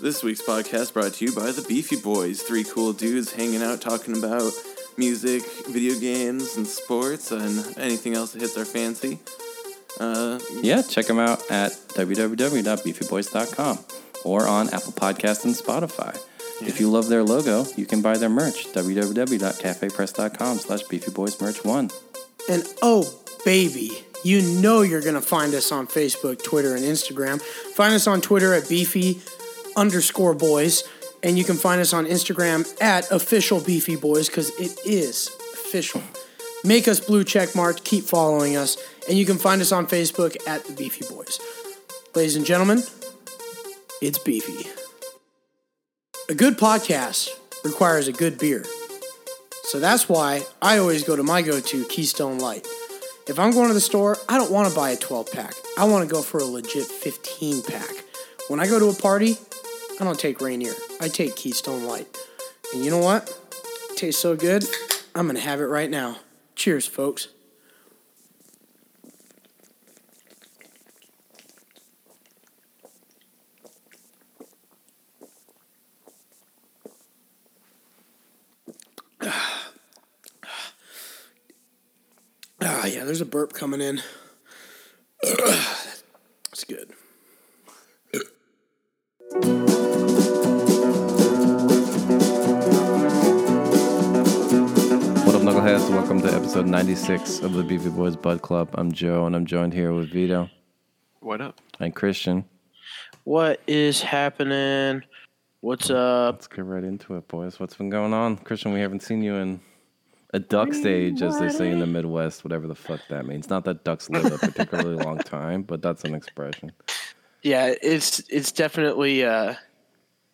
This week's podcast brought to you by the Beefy Boys, three cool dudes hanging out talking about music, video games, and sports, and anything else that hits our fancy. Uh, Yeah, check them out at www.beefyboys.com or on Apple Podcasts and Spotify. If you love their logo, you can buy their merch, www.cafepress.com slash beefyboysmerch1. And oh, baby, you know you're going to find us on Facebook, Twitter, and Instagram. Find us on Twitter at beefy underscore boys. And you can find us on Instagram at official beefy boys because it is official. Make us blue check marked, keep following us. And you can find us on Facebook at the Beefy Boys. Ladies and gentlemen, it's Beefy. A good podcast requires a good beer. So that's why I always go to my go to Keystone Light. If I'm going to the store, I don't want to buy a 12 pack. I want to go for a legit 15 pack. When I go to a party, I don't take Rainier. I take Keystone Light. And you know what? It tastes so good, I'm going to have it right now. Cheers, folks. Ah, yeah, there's a burp coming in. That's good. What up, Knuckleheads? Welcome to episode 96 of the Beefy Boys Bud Club. I'm Joe, and I'm joined here with Vito What up? and Christian. What is happening? What's up? Let's get right into it, boys. What's been going on? Christian, we haven't seen you in a duck stage, as they say in the Midwest, whatever the fuck that means. Not that ducks live a particularly long time, but that's an expression. Yeah, it's it's definitely uh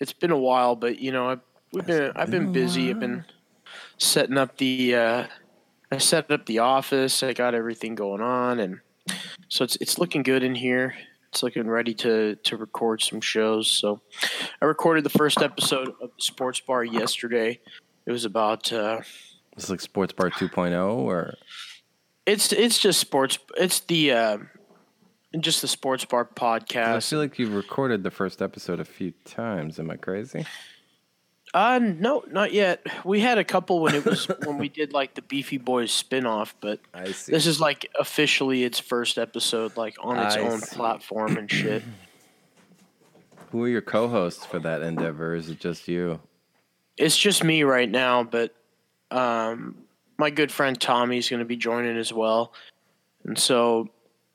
it's been a while, but you know, I've we've been I've been busy. I've been setting up the uh I set up the office. I got everything going on and so it's it's looking good in here. It's looking ready to to record some shows. So I recorded the first episode of the Sports Bar yesterday. It was about uh It's like Sports Bar 2.0, or it's it's just sports it's the uh just the Sports Bar podcast. I feel like you've recorded the first episode a few times. Am I crazy? Uh, no, not yet. We had a couple when it was when we did like the Beefy Boys spinoff, but I see. this is like officially its first episode, like on its I own see. platform and shit. Who are your co-hosts for that endeavor? Is it just you? It's just me right now, but um, my good friend Tommy's going to be joining as well, and so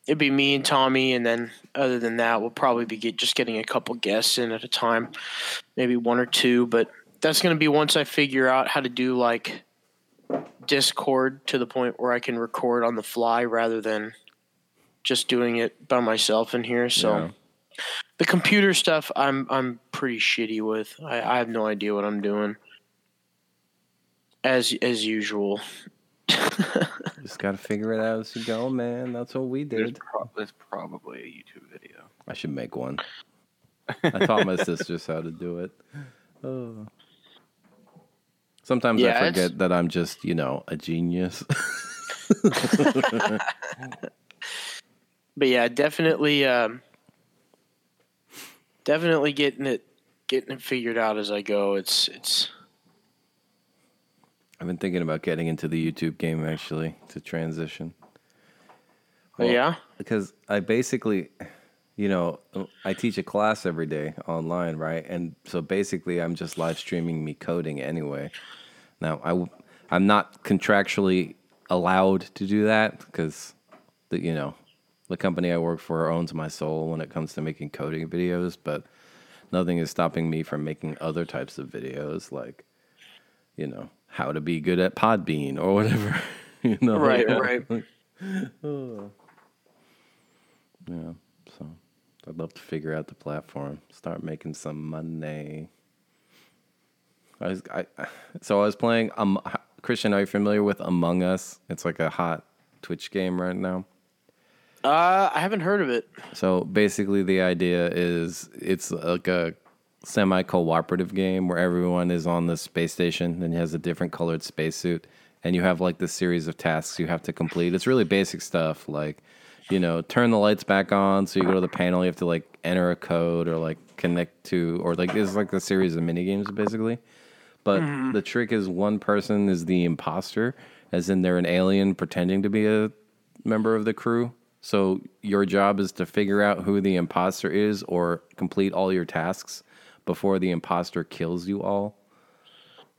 it'd be me and Tommy, and then other than that, we'll probably be get, just getting a couple guests in at a time, maybe one or two, but that's going to be once I figure out how to do like Discord to the point where I can record on the fly rather than just doing it by myself in here. So Yeah. the computer stuff I'm I'm pretty shitty with. I, I have no idea what I'm doing. As as usual. Just got to figure it out as you go, man. That's what we There's, did. pro- there's probably a YouTube video. I should make one. I taught my sisters how to do it. Oh. Sometimes Yeah, I it's- forget that I'm just, you know, a genius. But yeah, definitely um definitely getting it getting it figured out as I go. It's it's I've been thinking about getting into the YouTube game actually to transition. Oh, but yeah. because I basically, you know, I teach a class every day online, right? And so basically, I'm just live streaming me coding anyway. Now, I, I'm not contractually allowed to do that because, the you know, the company I work for owns my soul when it comes to making coding videos, but nothing is stopping me from making other types of videos like, you know, how to be good at Podbean or whatever. you know, Right, like- right. yeah. So I'd love to figure out the platform, start making some money. I was, I, so I was playing. Um, Christian, are you familiar with Among Us? It's like a hot Twitch game right now. Uh I haven't heard of it. So basically, the idea is it's like a semi cooperative game where everyone is on the space station and he has a different colored spacesuit, and you have like this series of tasks you have to complete. It's really basic stuff like, you know, turn the lights back on. So you go to the panel, you have to like enter a code or like connect to, or like it's like a series of mini games basically. But mm-hmm. the trick is one person is the imposter, as in they're an alien pretending to be a member of the crew. So your job is to figure out who the imposter is, or complete all your tasks before the imposter kills you all.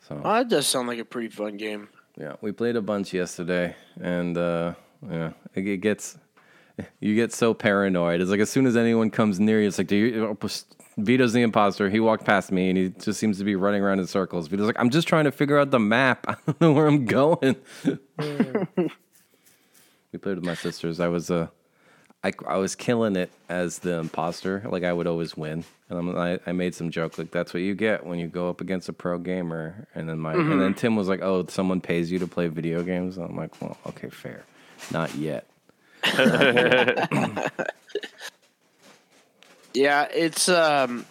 So Oh, that does sound like a pretty fun game. yeah, we played a bunch yesterday, and uh, yeah, it, it gets you get so paranoid. It's like as soon as anyone comes near you, it's like, do you? Vito's the imposter. He walked past me, and he just seems to be running around in circles. Vito's like, I'm just trying to figure out the map. I don't know where I'm going. we played with my sisters. I was uh, I, I was killing it as the imposter. Like I would always win, and I'm, I I made some joke like that's what you get when you go up against a pro gamer. And then my and then Tim was like, oh, someone pays you to play video games. And I'm like, well, okay, fair, not yet. Yeah, it's um,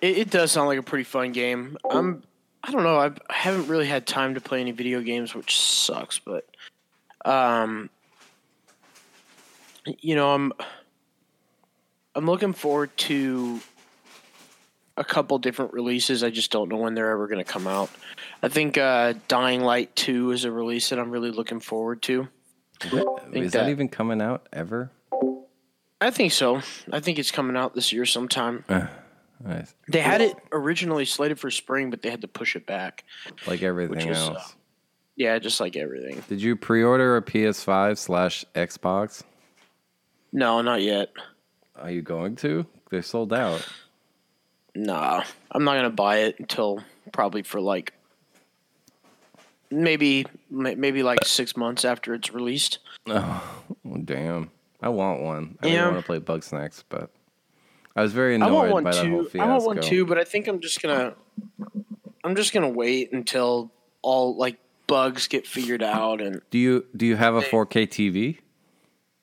it, it does sound like a pretty fun game. I'm, I don't know, I've, I haven't really had time to play any video games, which sucks. But, um, you know, I'm, I'm looking forward to a couple different releases. I just don't know when they're ever going to come out. I think uh, Dying Light Two is a release that I'm really looking forward to. Is that, that- even coming out ever? I think so. I think it's coming out this year sometime. Nice. They had it originally slated for spring, but they had to push it back. Like everything Which is, uh, else. Yeah, just like everything. Did you pre-order a PS5 slash Xbox? No, not yet. Are you going to? They're sold out. Nah, I'm not gonna buy it until probably for like maybe maybe like six months after it's released. Oh, damn. I want one. I Yeah. really want to play Bugsnax, but I was very I want annoyed one by that whole too. fiasco. I want one too, but I think I'm just gonna I'm just gonna wait until all like bugs get figured out and Do you do you have a 4K TV?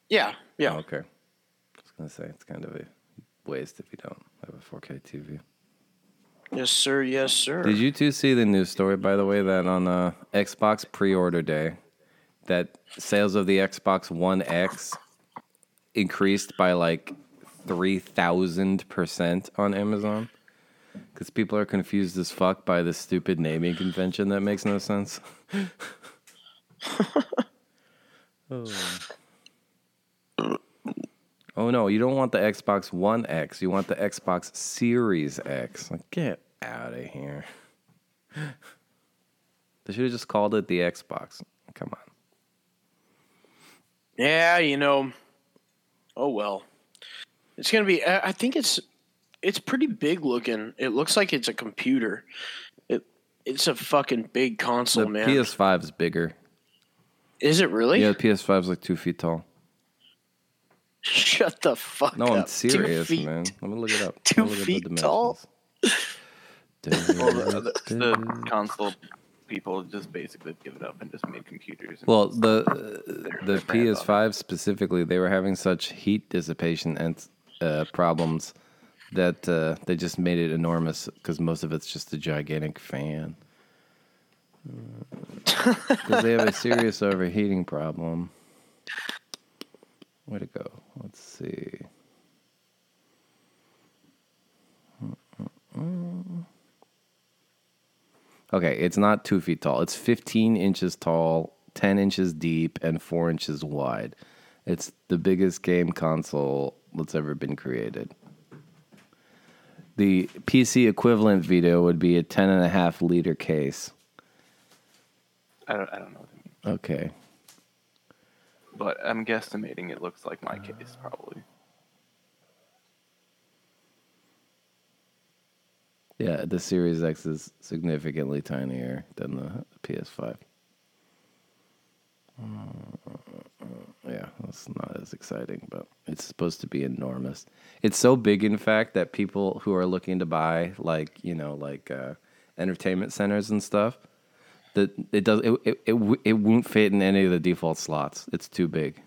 yeah, yeah. Oh, okay. I was gonna say it's kind of a waste if you don't have a 4K TV. Yes, sir. Yes, sir. Did you two see the news story, by the way, that on uh, Xbox pre-order day, that sales of the Xbox One X increased by like three thousand percent on Amazon? Because people are confused as fuck by this stupid naming convention that makes no sense. oh. Oh no, you don't want the Xbox One X. You want the Xbox Series X. Like, get out of here. They should have just called it the Xbox. Come on. Yeah, you know. Oh well. It's gonna be. I I think it's it's pretty big looking. It looks like it's a computer. It it's a fucking big console, The man. PS5 is bigger. Is it really? Yeah, the PS5 is like two feet tall. Shut the fuck No, up. No, I'm serious, feet. man. Let me look it up. two Let me look the feet tall? dimensions. Well, the, the, the console people just basically give it up and just made computers. Well, the their- the their brand on it. PS5 specifically, they were having such heat dissipation and uh, problems that uh, they just made it enormous because most of it's just a gigantic fan. Because they have a serious overheating problem. Where to go? Let's see. Okay, it's not two feet tall. It's 15 inches tall, 10 inches deep, and 4 inches wide. It's the biggest game console that's ever been created. The PC equivalent Vito would be a 10.5 liter case. I don't, I don't know what I mean. Okay. But I'm guesstimating it looks like my case, probably. Yeah, the Series X is significantly tinier than the PS5. Yeah, it's not as exciting, but it's supposed to be enormous. It's so big, in fact, that people who are looking to buy, like you know, like uh, entertainment centers and stuff, that it does it it it, it won't fit in any of the default slots. It's too big.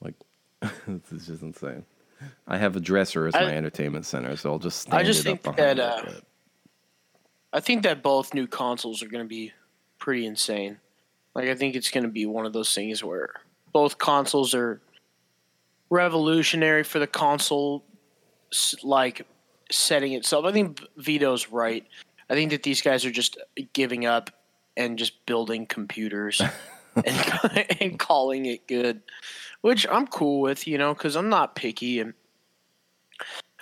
Like, this is just insane. I have a dresser as I- my entertainment center, so I'll just stand I just it think that, uh, I think that both new consoles are going to be pretty insane. Like I think it's going to be one of those things where both consoles are revolutionary for the console, like setting itself. I think Vito's right. I think that these guys are just giving up and just building computers and, and calling it good, which I'm cool with, you know, because I'm not picky and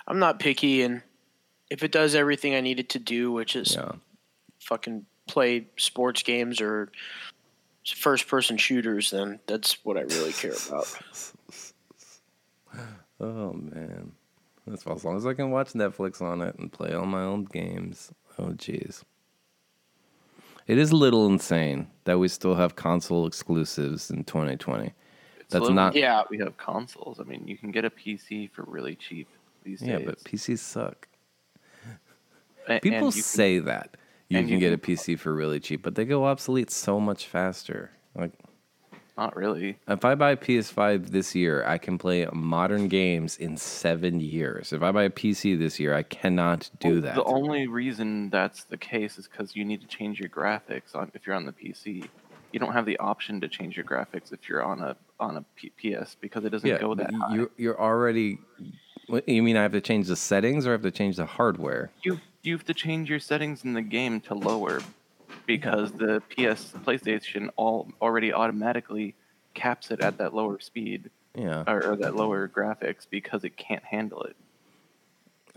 I'm not picky and if it does everything I need it to do, which is yeah. fucking play sports games or first person shooters, then that's what I really care about. oh man. That's as long as I can watch Netflix on it and play all my own games. Oh jeez. It is a little insane that we still have console exclusives in 2020. It's That's little, not. Yeah, we have consoles. I mean, you can get a PC for really cheap these yeah, days. Yeah, but PCs suck. People say can, that you can you get a PC for really cheap, but they go obsolete so much faster. Like, not really. If I buy a PS5 this year, I can play modern games in seven years. If I buy a PC this year, I cannot do well, that. The only reason that's the case is because you need to change your graphics on if you're on the PC. You don't have the option to change your graphics if you're on a on a P- PS because it doesn't yeah, go that high. You're, you're already. You mean I have to change the settings or I have to change the hardware? You you have to change your settings in the game to lower because the PS PlayStation all already automatically caps it at that lower speed. Yeah. Or, or that lower graphics because it can't handle it.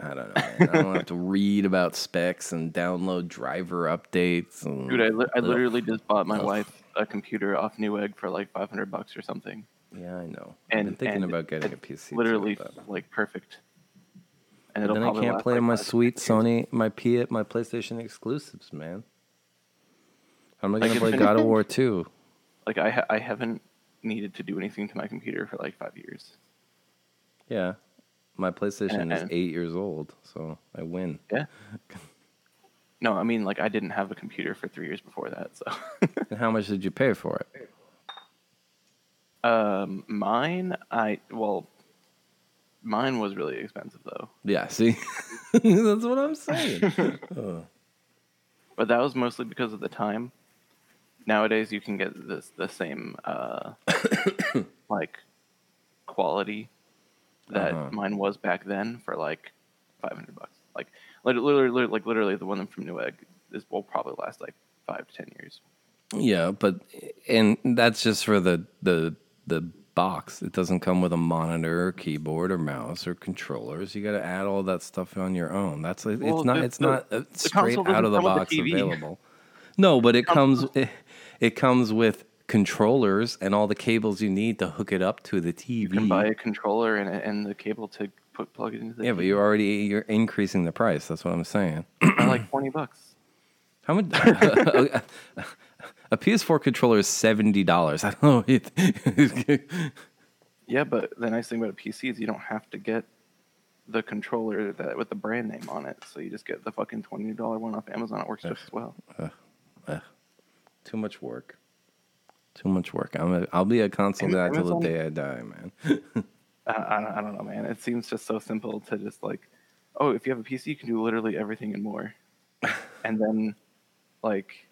I don't know. Man. I don't have to read about specs and download driver updates. And, Dude, I, li- I literally just bought my ugh. wife a computer off Newegg for like 500 bucks or something. Yeah, I know. And, I've been thinking about getting a PC. Literally, like perfect. And then I can't play like my sweet Sony, my P, my PlayStation exclusives, man. How am I gonna play God of War two? Like I, ha- I haven't needed to do anything to my computer for like five years. Yeah, my PlayStation and, is eight years old, so I win. Yeah. no, I mean like I didn't have a computer for three years before that. So. and how much did you pay for it? Um, mine, I well, mine was really expensive though. Yeah, see, that's what I'm saying. oh. But that was mostly because of the time nowadays you can get this the same uh, like quality that uh-huh. mine was back then for like 500 bucks. Like literally, literally like literally the one from newegg is will probably last like five to ten years. Yeah but and that's just for the the the box. It doesn't come with a monitor or keyboard or mouse or controllers. You got to add all that stuff on your own. That's well, it's not the, it's the, not straight out of the box available no but it comes it, it comes with controllers and all the cables you need to hook it up to the TV. You can buy a controller and, and the cable to put plug it into the Yeah, TV. but you're already you're increasing the price. That's what I'm saying. like 20 bucks. How much a, a PS4 controller is $70. I don't know. yeah, but the nice thing about a PC is you don't have to get the controller that with the brand name on it. So you just get the fucking $20 one off Amazon. It works just as well. Uh, uh. Too much work. Too much work. I'm a, I'll be a console guy till the day I die, man. I, I, don't, I don't know, man. It seems just so simple to just like, oh, if you have a PC, you can do literally everything and more. and then, like,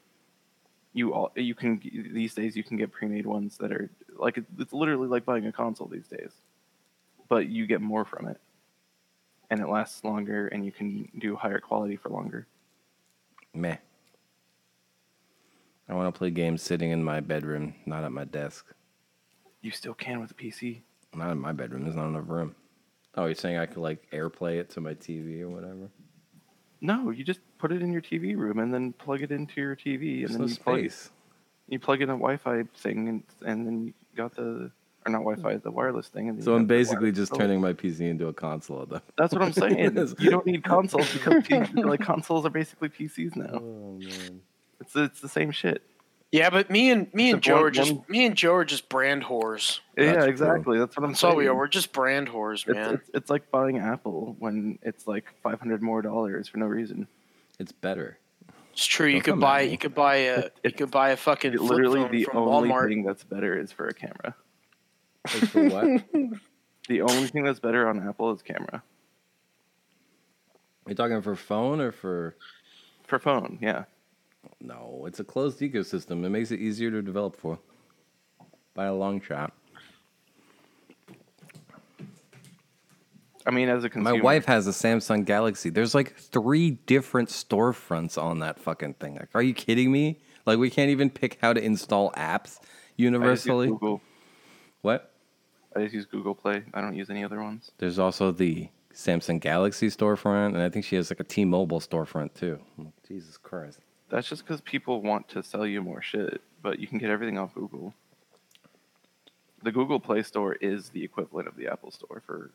you all you can these days you can get pre-made ones that are like it's literally like buying a console these days, but you get more from it, and it lasts longer, and you can do higher quality for longer. Meh. I want to play games sitting in my bedroom, not at my desk. You still can with a PC. Not in my bedroom. There's not enough room. Oh, you're saying I could like AirPlay it to my TV or whatever? No, you just put it in your TV room and then plug it into your TV, and There's then no you space. plug you plug in a Wi-Fi thing, and, and then you got the or not Wi-Fi, the wireless thing. And so I'm basically just turning my PC into a console. Though. That's what I'm saying. you don't need consoles because like consoles are basically PCs now. Oh man. It's it's the same shit. Yeah, but me and me and Joe one, are just one, me and Joe are just brand whores. Yeah, That's exactly. True. That's what I'm That's saying. all we are. We're just brand whores, man. It's, it's, it's like buying Apple when it's like five hundred more dollars for no reason. It's better. It's true. You could buy. You could buy a. It, you could buy a fucking. Literally, the only Walmart. thing that's better is for a camera. for what? the only thing that's better on Apple is camera. Are you talking for phone or for? For phone, yeah. No, it's a closed ecosystem. It makes it easier to develop for by a long shot. I mean, as a consumer. My wife has a Samsung Galaxy. There's like three different storefronts on that fucking thing. Like, are you kidding me? Like, we can't even pick how to install apps I just use universally. Google. What? I just use Google Play. I don't use any other ones. There's also the Samsung Galaxy storefront, and I think she has like a T-Mobile storefront too. Jesus Christ. That's just because people want to sell you more shit, but you can get everything off Google. The Google Play Store is the equivalent of the Apple Store for.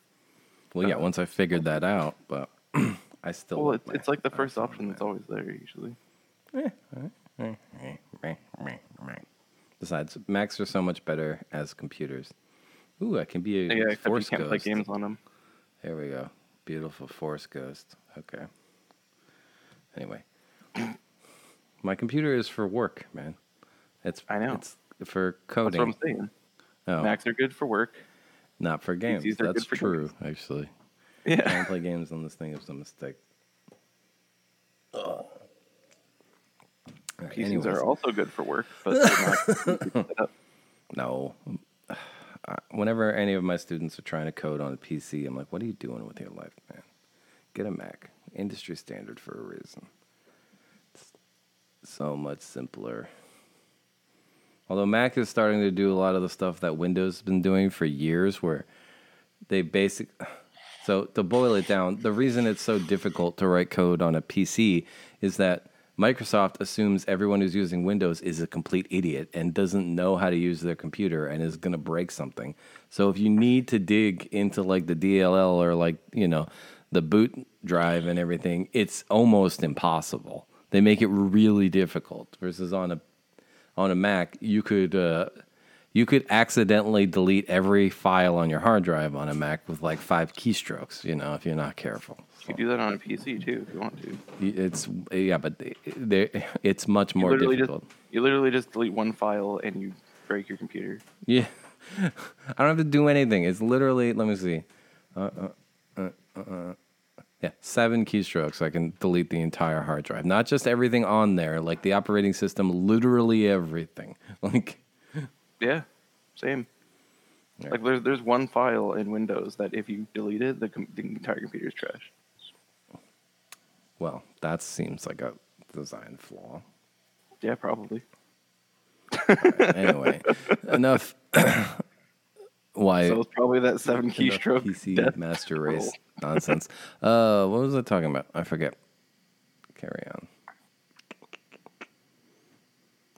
Well, yeah. Once I figured that out, but I still. Well, it's, it's like the first option that's always there usually. Besides, Macs are so much better as computers. Ooh, I can be a Yeah, except you can't play games on them. There we go. Beautiful Force Ghost. Okay. Anyway, my computer is for work, man. It's I know. It's for coding. That's what I'm saying. oh, Macs are good for work. not for games. PCs are good That's for true, actually. Yeah. I don't play games on this thing. It's a mistake. Right, PCs anyways. are also good for work, but they're not. No. Whenever any of my students are trying to code on a PC, I'm like, what are you doing with your life, man? Get a Mac. Industry standard for a reason. So much simpler. Although Mac is starting to do a lot of the stuff that Windows has been doing for years, where they basic. So to boil it down, the reason it's so difficult to write code on a PC is that Microsoft assumes everyone who's using Windows is a complete idiot and doesn't know how to use their computer and is going to break something. So if you need to dig into like the DLL or like, you know, the boot drive and everything, it's almost impossible. They make it really difficult versus on a on a Mac, you could uh, you could accidentally delete every file on your hard drive on a Mac with like five keystrokes. You know, if you're not careful. You can do that on a PC too if you want to. It's yeah, but they- it's much You more literally difficult. just you literally just delete one file and you break your computer. Yeah, I don't have to do anything. It's literally let me see. Uh, uh, uh, uh, uh. Yeah, seven keystrokes. I can delete the entire hard drive, not just everything on there, like the operating system, literally everything. Like Yeah, same. Yeah. Like there's there's one file in Windows that if you delete it, the, com- the entire computer is trash. Well, that seems like a design flaw. Yeah, probably. Anyway, enough. Why? So it's probably that seven enough keystroke PC death master race nonsense. Uh, what was I talking about? I forget. Carry on.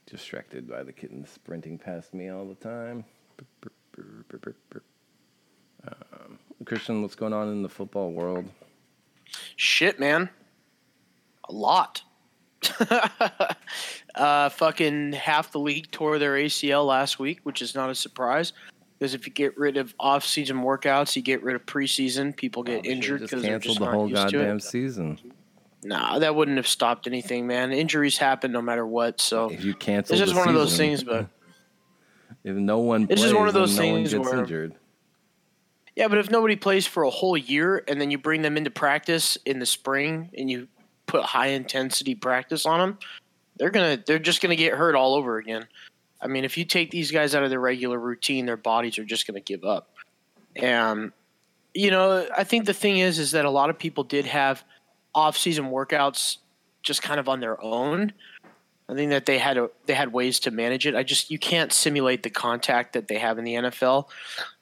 Distracted by the kittens sprinting past me all the time. Um, Christian, what's going on in the football world? Shit, man. A lot. uh, fucking half the league tore their ACL last week, which is not a surprise. Because if you get rid of off-season workouts, you get rid of preseason. People get oh, Probably injured because they're canceled just the whole used to goddamn it. season. Nah, that wouldn't have stopped anything, man. Injuries happen no matter what. So If you cancel, it's just the one of those season, things. But if no one, It's just one of those then no one things gets where- injured. yeah, but if nobody plays for a whole year and then you bring them into practice in the spring and you put high intensity practice on them, they're gonna they're just gonna get hurt all over again. I mean, if you take these guys out of their regular routine, their bodies are just gonna give up. And you know, I think the thing is, is that a lot of people did have off-season workouts just kind of on their own. I think that they had a, they had ways to manage it. I just you can't simulate the contact that they have in the NFL.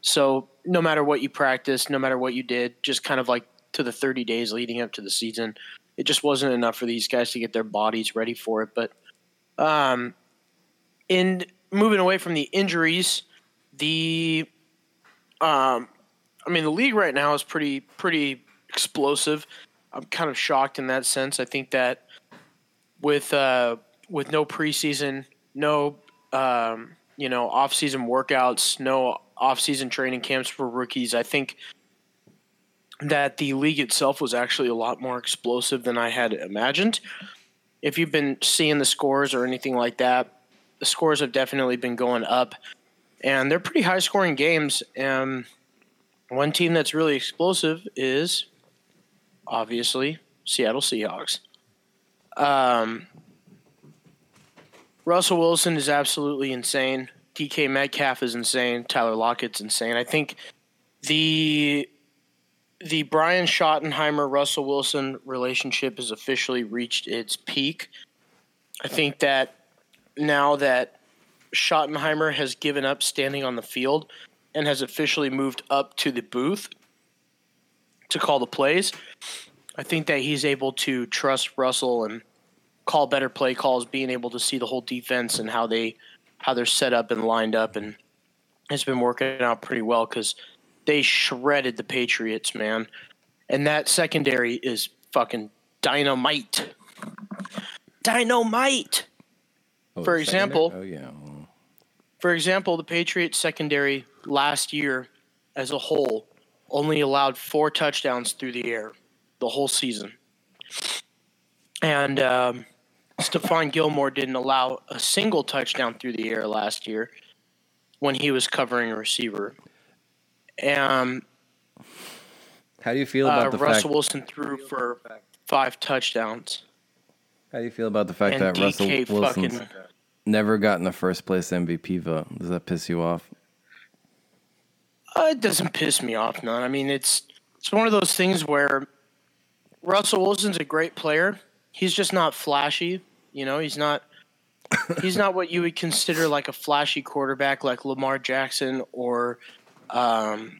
So no matter what you practice, no matter what you did, just kind of like to the 30 days leading up to the season, it just wasn't enough for these guys to get their bodies ready for it. But um, in moving away from the injuries, the um, I mean the league right now is pretty pretty explosive. I'm kind of shocked in that sense. I think that with uh, with no preseason, no um, you know off season workouts, no off season training camps for rookies, I think that the league itself was actually a lot more explosive than I had imagined. If you've been seeing the scores or anything like that, the scores have definitely been going up, and they're pretty high scoring games. And one team that's really explosive is obviously Seattle Seahawks. Um, Russell Wilson is absolutely insane. DK Metcalf is insane. Tyler Lockett's insane. I think the the Brian Schottenheimer Russell Wilson relationship has officially reached its peak. I think that now that Schottenheimer has given up standing on the field and has officially moved up to the booth to call the plays, I think that he's able to trust Russell and call better play calls, being able to see the whole defense and how they how they're set up and lined up, and it's been working out pretty well because they shredded the Patriots, man, and that secondary is fucking dynamite, dynamite. Oh, For example- oh yeah, For example, the Patriots secondary last year as a whole only allowed four touchdowns through the air the whole season. And um, Stephon Gilmore didn't allow a single touchdown through the air last year when he was covering a receiver. Um, how do you feel uh, about the Russell fact? Wilson threw for five touchdowns. How do you feel about the fact And that Russell DK Wilson's fucking. never gotten a first place MVP vote? Does that piss you off? Uh, it doesn't piss me off none. I mean, it's it's one of those things where Russell Wilson's a great player. He's just not flashy. You know, he's not he's not what you would consider like a flashy quarterback like Lamar Jackson or um,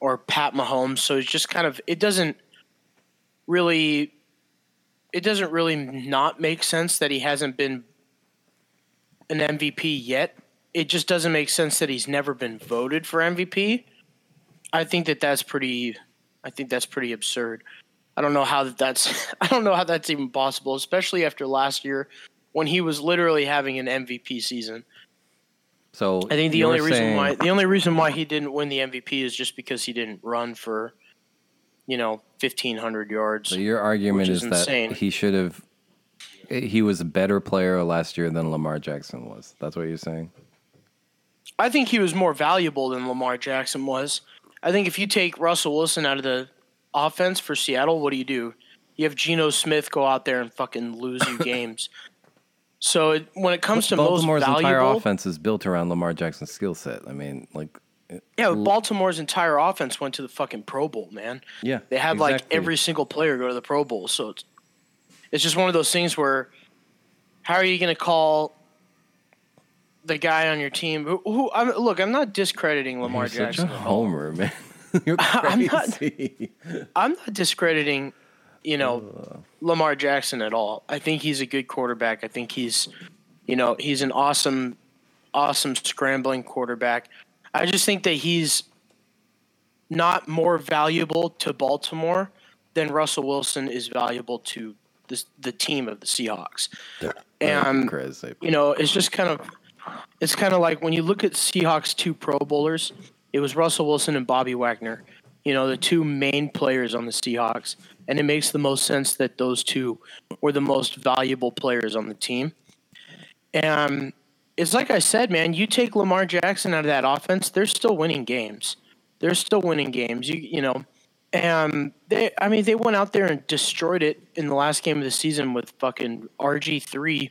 or Pat Mahomes. So it's just kind of it doesn't really it doesn't really not make sense that he hasn't been an MVP yet. It just doesn't make sense that he's never been voted for MVP. I think that that's pretty. I think that's pretty absurd. I don't know how that that's. I don't know how that's even possible, especially after last year when he was literally having an MVP season. So I think the only reason why the only reason why he didn't win the MVP is just because he didn't run for, you know, fifteen hundred yards. So your argument is, is that he should have. He was a better player last year than Lamar Jackson was. That's what you're saying. I think he was more valuable than Lamar Jackson was. I think if you take Russell Wilson out of the offense for Seattle, what do you do? You have Geno Smith go out there and fucking lose you games. So it, when it comes to Baltimore's most entire offense is built around Lamar Jackson's skill set. I mean, like, yeah, but Baltimore's entire offense went to the fucking Pro Bowl, man. yeah, They had like every single player go to the Pro Bowl, so it's it's just one of those things where how are you going to call the guy on your team who, who I'm, look, I'm not discrediting Lamar You're such Jackson. a homer, man. You're I'm not- I'm not discrediting, you know, uh. Lamar Jackson at all. I think he's a good quarterback. I think he's, you know, he's an awesome, awesome scrambling quarterback. I just think that he's not more valuable to Baltimore than Russell Wilson is valuable to the the team of the Seahawks. And crazy. you know, it's just kind of it's kind of like when you look at Seahawks two Pro Bowlers, it was Russell Wilson and Bobby Wagner, you know, the two main players on the Seahawks, and it makes the most sense that those two were the most valuable players on the team. And it's like I said, man, you take Lamar Jackson out of that offense, they're still winning games. They're still winning games. You you know, and they I mean they went out there and destroyed it in the last game of the season with fucking RG three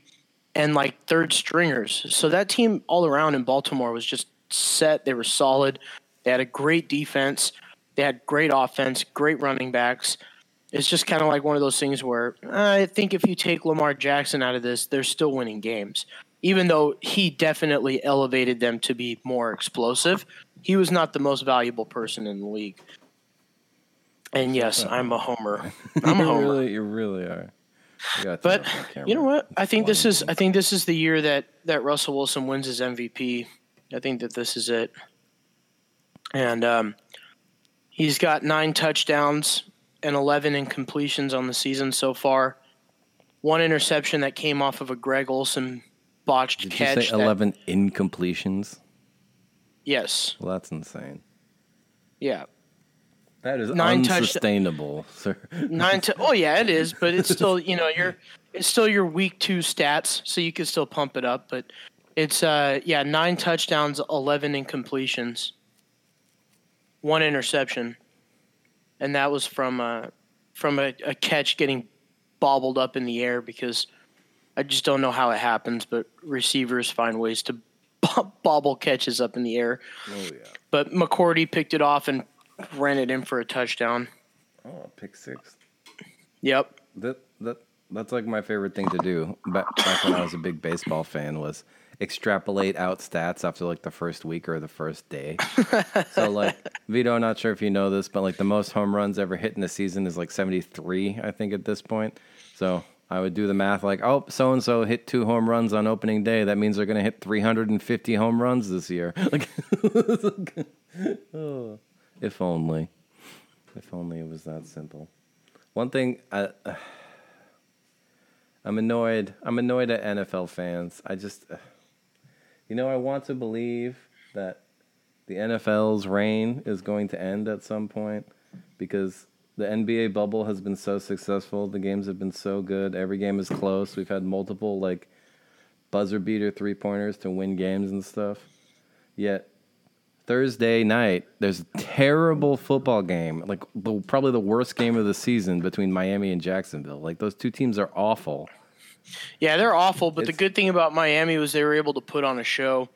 and like third stringers. So that team all around in Baltimore was just set. They were solid. They had a great defense. They had great offense, great running backs. It's just kind of like one of those things where I think if you take Lamar Jackson out of this, they're still winning games. Even though he definitely elevated them to be more explosive, he was not the most valuable person in the league. And yes, I'm a homer. I'm a you homer. really, you really are. You But turn off that you know what? I think this is I think this is the year that that Russell Wilson wins his MVP. I think that this is it. And um, he's got nine touchdowns and eleven incompletions on the season so far. One interception that came off of a Greg Olsen botched Did catch. you say that- eleven incompletions? yes. Well, that's insane. Yeah. That is Nine unsustainable, sir. Nine to oh yeah, it is, but it's still you know your it's still your week two stats, so you can still pump it up. But it's uh yeah nine touchdowns, eleven incompletions, one interception, and that was from uh from a, a catch getting bobbled up in the air because I just don't know how it happens, but receivers find ways to bo- bobble catches up in the air. Oh yeah. But McCourty picked it off and ran it in for a touchdown. Oh, pick six. Yep. That that that's like my favorite thing to do. Back, back when I was a big baseball fan, was extrapolate out stats after like the first week or the first day. so like Vito, I'm not sure if you know this, but like the most home runs ever hit in a season is like 73, I think at this point. So I would do the math like, oh, so and so hit two home runs on opening day. That means they're going to hit 350 home runs this year. Like, oh, if only, if only it was that simple. One thing, I, I'm annoyed. I'm annoyed at NFL fans. I just, you know, I want to believe that the NFL's reign is going to end at some point because the NBA bubble has been so successful. The games have been so good. Every game is close. We've had multiple like buzzer beater three pointers to win games and stuff. Yet Thursday night, there's a terrible football game, like the, probably the worst game of the season between Miami and Jacksonville. Like those two teams are awful. Yeah, they're awful. But the good thing about Miami was they were able to put on a show.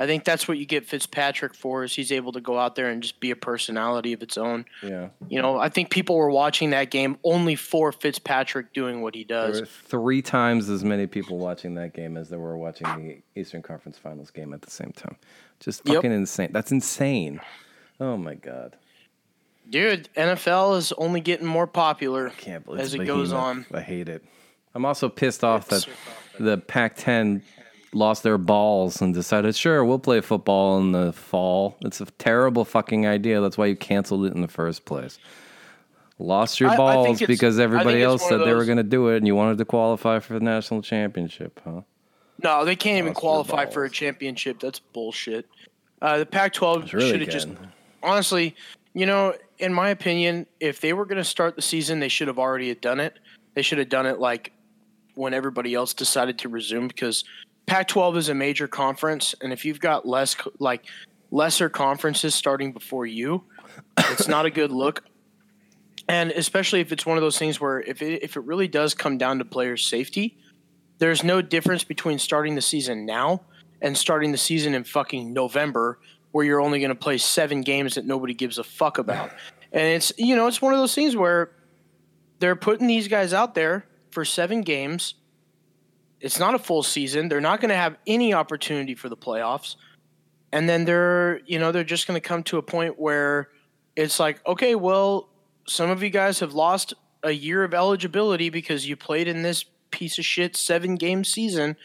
I think that's what you get Fitzpatrick for is he's able to go out there and just be a personality of its own. Yeah. You know, I think people were watching that game only for Fitzpatrick doing what he There does. were three times as many people watching that game as there were watching the Eastern Conference Finals game at the same time. Just Yep. insane. That's insane. Oh my god. Dude, NFL is only getting more popular Can't believe as it's it goes on. I hate it. I'm also pissed off that It's- the Pac-10 lost their balls and decided, sure, we'll play football in the fall. It's a terrible fucking idea. That's why you canceled it in the first place. Lost your I- I balls it's- because everybody else said they were going to do it, and you wanted to qualify for the national championship, huh? No, they can't even Lost their qualify for a championship. That's bullshit. Uh, the Pac-12 really should have just honestly, you know, in my opinion, if they were going to start the season, they should have already done it. They should have done it like when everybody else decided to resume because Pac-12 is a major conference, and if you've got less like lesser conferences starting before you, it's not a good look. And especially if it's one of those things where if it, if it really does come down to player safety, there's no difference between starting the season now and starting the season in fucking November where you're only going to play seven games that nobody gives a fuck about. And it's you know it's one of those things where they're putting these guys out there for seven games. It's not a full season. They're not going to have any opportunity for the playoffs. And then they're you know they're just going to come to a point where it's like okay, well, some of you guys have lost a year of eligibility because you played in this piece of shit seven game season.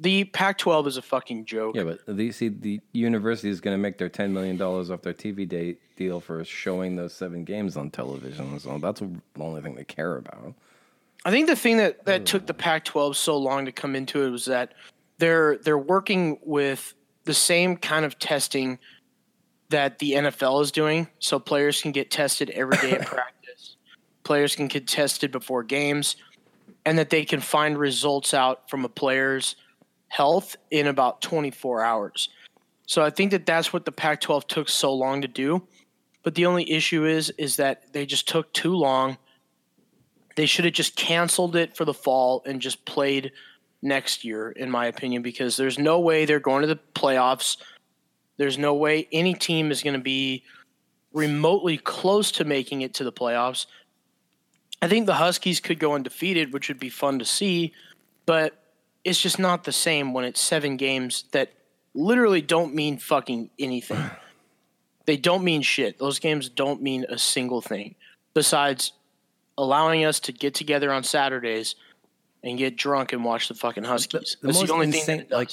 The Pac-12 is a fucking joke. Yeah, but the, see, the university is going to make their ten million dollars off their TV day deal for showing those seven games on television. So that's the only thing they care about. I think the thing that, that hmm. took the Pac-12 so long to come into it was that they're they're working with the same kind of testing that the NFL is doing, so players can get tested every day at practice. Players can get tested before games, and that they can find results out from a player's health in about 24 hours. So I think that that's what the Pac-12 took so long to do. But the only issue is is that they just took too long they should have just canceled it for the fall and just played next year, in my opinion, because there's no way they're going to the playoffs. There's no way any team is going to be remotely close to making it to the playoffs. I think the Huskies could go undefeated, which would be fun to see, but it's just not the same when it's seven games that literally don't mean fucking anything. they don't mean shit. Those games don't mean a single thing besides allowing us to get together on Saturdays and get drunk and watch the fucking Huskies. the That's the only insane- thing like.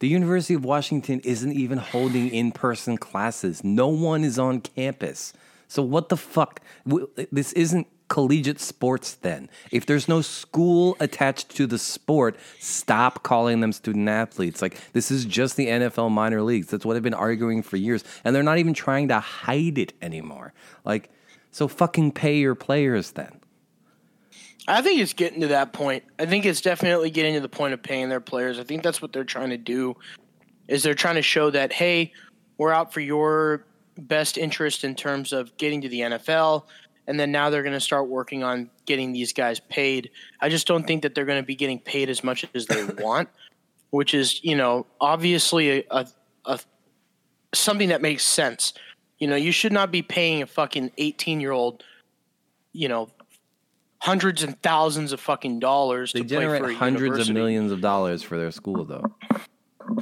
The University of Washington isn't even holding in-person classes. No one is on campus. So what the fuck? This isn't collegiate sports then. If there's no school attached to the sport, stop calling them student athletes. Like this is just the NFL minor leagues. That's what I've been arguing for years. And they're not even trying to hide it anymore. Like so fucking pay your players then. I think it's getting to that point. I think it's definitely getting to the point of paying their players. I think that's what they're trying to do. Is they're trying to show that hey, we're out for your best interest in terms of getting to the NFL, and then now they're going to start working on getting these guys paid. I just don't think that they're going to be getting paid as much as they want, which is you know obviously a, a, a something that makes sense. You know, you should not be paying a fucking eighteen year old you know, hundreds and thousands of fucking dollars They to play for generate hundreds of millions of dollars for their school, though.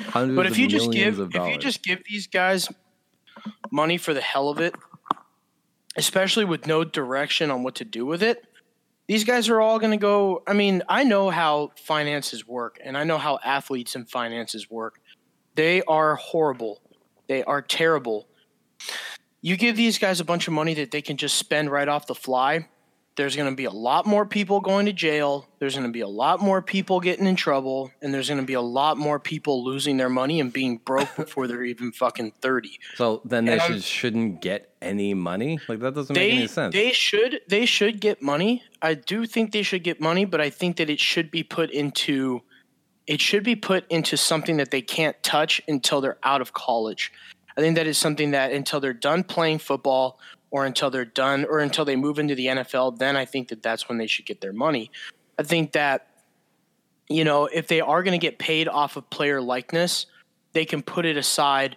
Hundreds But if of you just give if you just give these guys money for the hell of it, especially with no direction on what to do with it, these guys are all going to go. I mean, I know how finances work, and I know how athletes and finances work. They are horrible. They are terrible. You give these guys a bunch of money that they can just spend right off the fly. There's going to be a lot more people going to jail. There's going to be a lot more people getting in trouble, and there's going to be a lot more people losing their money and being broke before they're even fucking 30. so then they should, shouldn't get any money. Like that doesn't make any sense. they should they should get money. I do think they should get money, but I think that it should be put into it should be put into something that they can't touch until they're out of college. I think that is something that until they're done playing football or until they're done or until they move into the NFL, then I think that that's when they should get their money. I think that you know, if they are going to get paid off of player likeness, they can put it aside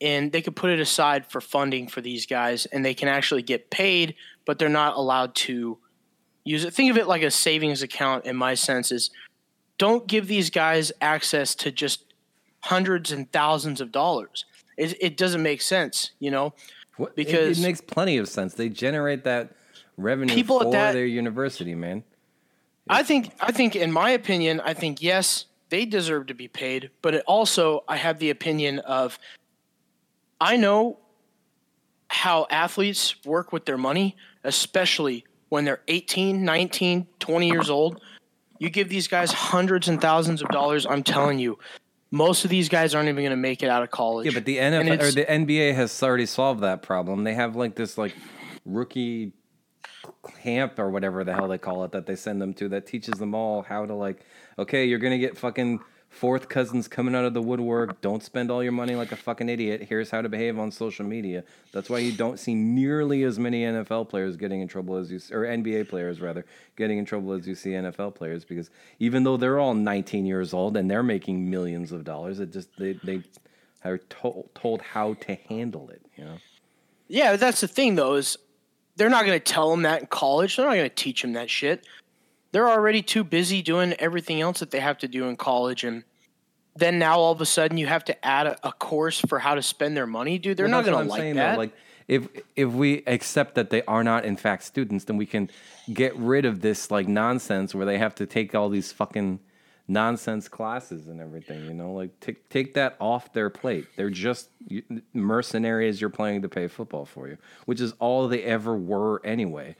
and they could put it aside for funding for these guys and they can actually get paid but they're not allowed to use it think of it like a savings account in my sense is don't give these guys access to just hundreds and thousands of dollars it, it doesn't make sense you know What- it- because- it, makes plenty of sense. They generate that revenue People for that- their university, man. I think I think in my opinion, I think yes, they deserve to be paid, but it also I have the opinion of I know how athletes work with their money, especially when they're 18, 19, 20 years old. You give these guys hundreds and thousands of dollars, I'm telling you, most of these guys aren't even going to make it out of college. Yeah, but the NFL or the NBA has already solved that problem. They have like this like rookie camp or whatever the hell they call it that they send them to that teaches them all how to like okay, you're going to get fucking fourth cousins coming out of the woodwork. Don't spend all your money like a fucking idiot. Here's how to behave on social media. That's why you don't see nearly as many NFL players getting in trouble as you or NBA players rather getting in trouble as you see NFL players because even though they're all 19 years old and they're making millions of dollars, it just they they are told told how to handle it. You know. Yeah, that's the thing though is they're not going to tell them that in college. They're not going to teach them that shit. They're already too busy doing everything else that they have to do in college, and then now all of a sudden you have to add a, a course for how to spend their money, dude. They're Well, not going to like saying, though. that. Like if if we accept that they are not in fact students, then we can get rid of this like nonsense where they have to take all these fucking nonsense classes and everything. You know, like take take that off their plate. They're just mercenaries you're playing to pay football for you, which is all they ever were anyway.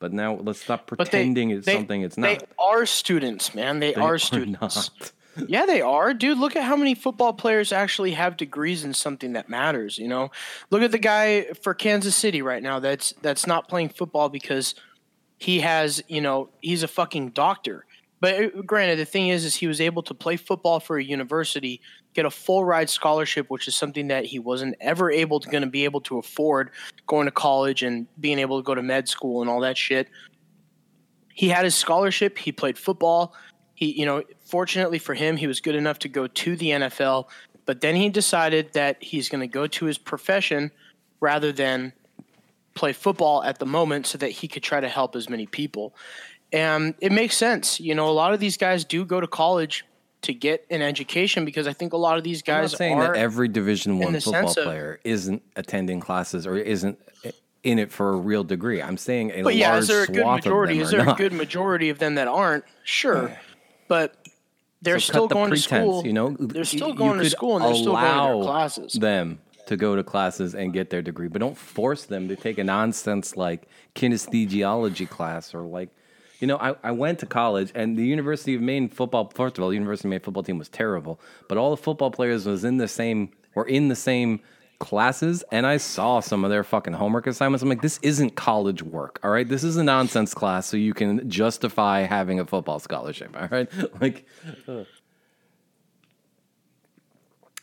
But now let's stop but they, pretending it's they- something it's not. They are students, man. They, They are students. not. Yeah, they are, dude. Look at how many football players actually have degrees in something that matters. You know, look at the guy for Kansas City right now. That's that's not playing football because he has, you know, he's a fucking doctor. But uh, granted, the thing is, is he was able to play football for a university, get a full ride scholarship, which is something that he wasn't ever able to going to be able to afford going to college and being able to go to med school and all that shit. He had his scholarship. He played football. He, you know, fortunately for him, he was good enough to go to the NFL. But then he decided that he's going to go to his profession rather than play football at the moment so that he could try to help as many people. And it makes sense. You know, a lot of these guys do go to college to get an education because I think a lot of these I'm not guys saying are that every Division One football sense of- player isn't attending classes or isn't in it for a real degree. I'm saying a But yeah, large is there a good majority? Of Is them there are a good majority of them that aren't? Sure, but they're So still the going to school. You know, they're still going to school and they're still going to classes. Them to go to classes and get their degree, but don't force them to take a nonsense like kinesthesiology class or like. You know, I, I went to college and the University of Maine football. First of all, the University of Maine football team was terrible, but all the football players was in the same were in the same classes, and I saw some of their fucking homework assignments. I'm like, this isn't college work, all right? This is a nonsense class, so you can justify having a football scholarship, all right? Like,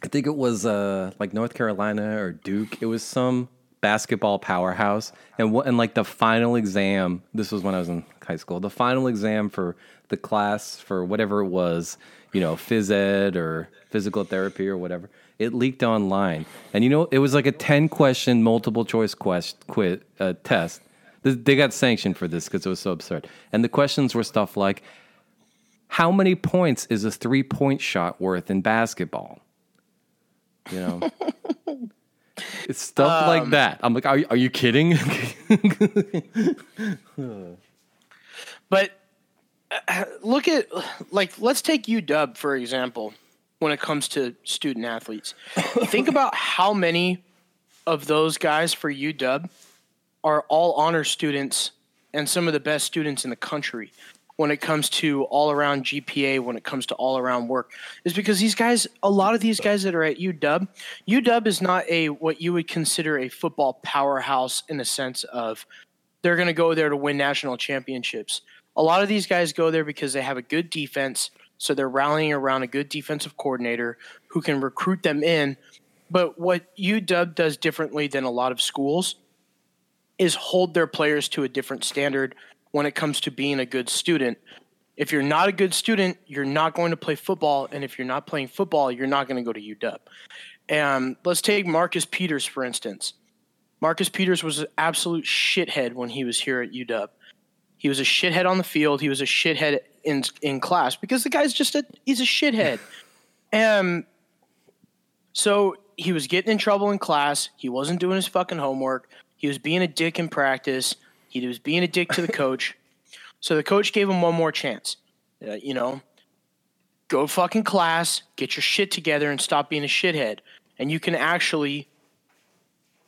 I think it was uh, like North Carolina or Duke. It was some basketball powerhouse, and what and like the final exam. This was when I was in high school. The final exam for the class for whatever it was, you know, phys ed or physical therapy or whatever. It leaked online, and you know, it was like a ten question multiple choice quest quit uh, test Th- They got sanctioned for this because it was so absurd. And the questions were stuff like, "How many points is a three-point shot worth in basketball?" You know, it's stuff Um, like that. I'm like, "Are you, are you kidding?" But uh, look at like let's take UW for example. When it comes to student athletes, think about how many of those guys for UW are all honor students and some of the best students in the country when it comes to all around GPA, when it comes to all around work, is because these guys, a lot of these guys that are at UW, UW is not a what you would consider a football powerhouse in the sense of they're going to go there to win national championships. A lot of these guys go there because they have a good defense, so they're rallying around a good defensive coordinator who can recruit them in. But what UW does differently than a lot of schools is hold their players to a different standard when it comes to being a good student. If you're not a good student, you're not going to play football, and if you're not playing football, you're not going to go to UW. And um, let's take Marcus Peters for instance. Marcus Peters was an absolute shithead when he was here at UW. He was a shithead on the field. He was a shithead in in class because the guy's just a he's a shithead. And um, so he was getting in trouble in class. He wasn't doing his fucking homework. He was being a dick in practice. He was being a dick to the coach. So the coach gave him one more chance. Uh, you know, go fucking class, get your shit together, and stop being a shithead. And you can actually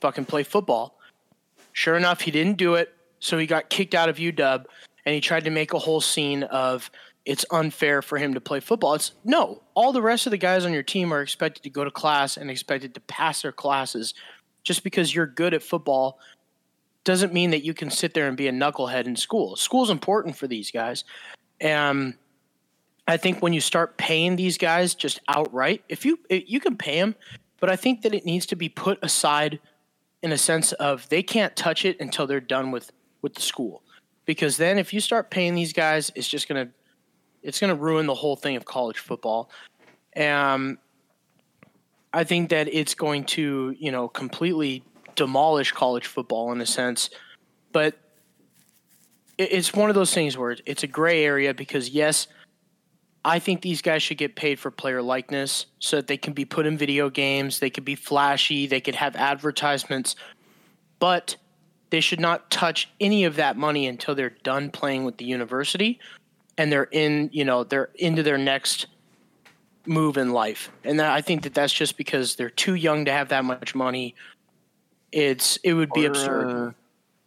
fucking play football. Sure enough, he didn't do it. So he got kicked out of UW and he tried to make a whole scene of it's unfair for him to play football. It's no, all the rest of the guys on your team are expected to go to class and expected to pass their classes. Just because you're good at football doesn't mean that you can sit there and be a knucklehead in school. School's important for these guys. And I think when you start paying these guys just outright, if you you can pay them, but I think that it needs to be put aside in a sense of they can't touch it until they're done with with the school. Because then if you start paying these guys, it's just going to it's going to ruin the whole thing of college football. Um I think that it's going to, you know, completely demolish college football in a sense. But it's one of those things where it's a gray area because yes, I think these guys should get paid for player likeness so that they can be put in video games, they could be flashy, they could have advertisements, but they should not touch any of that money until they're done playing with the university and they're in, you know, they're into their next move in life. And I think that that's just because they're too young to have that much money. It's it would be Or, absurd. uh,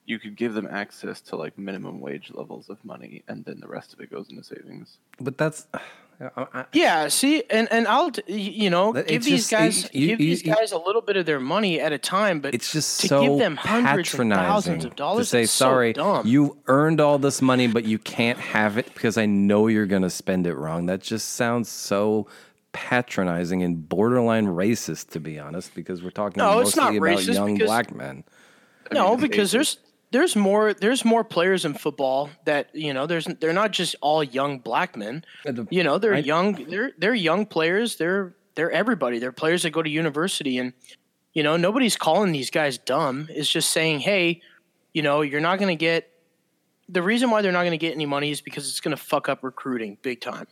you could give them access to like minimum wage levels of money, and then the rest of it goes into savings. but that's. I, I, Yeah, see, and and I'll t- y- you know That- give these just- guys you- give you- these you- guys a little bit of their money at a time, but it's just to so give them hundreds and patronizing thousands of dollars to say it's so sorry dumb. you earned all this money but you can't have it because i know you're going to spend it wrong that just sounds so patronizing and borderline racist to be honest because we're talking No, it's mostly not about young because- black men I no, mean, because there's there's more there's more players in football that you know there's they're not just all young black men. You know they're I- young they're they're young players. They're they're everybody. They're players that go to university and you know nobody's calling these guys dumb. It's just saying hey, you know you're not going to get the reason why they're not going to get any money is because it's going to fuck up recruiting big time.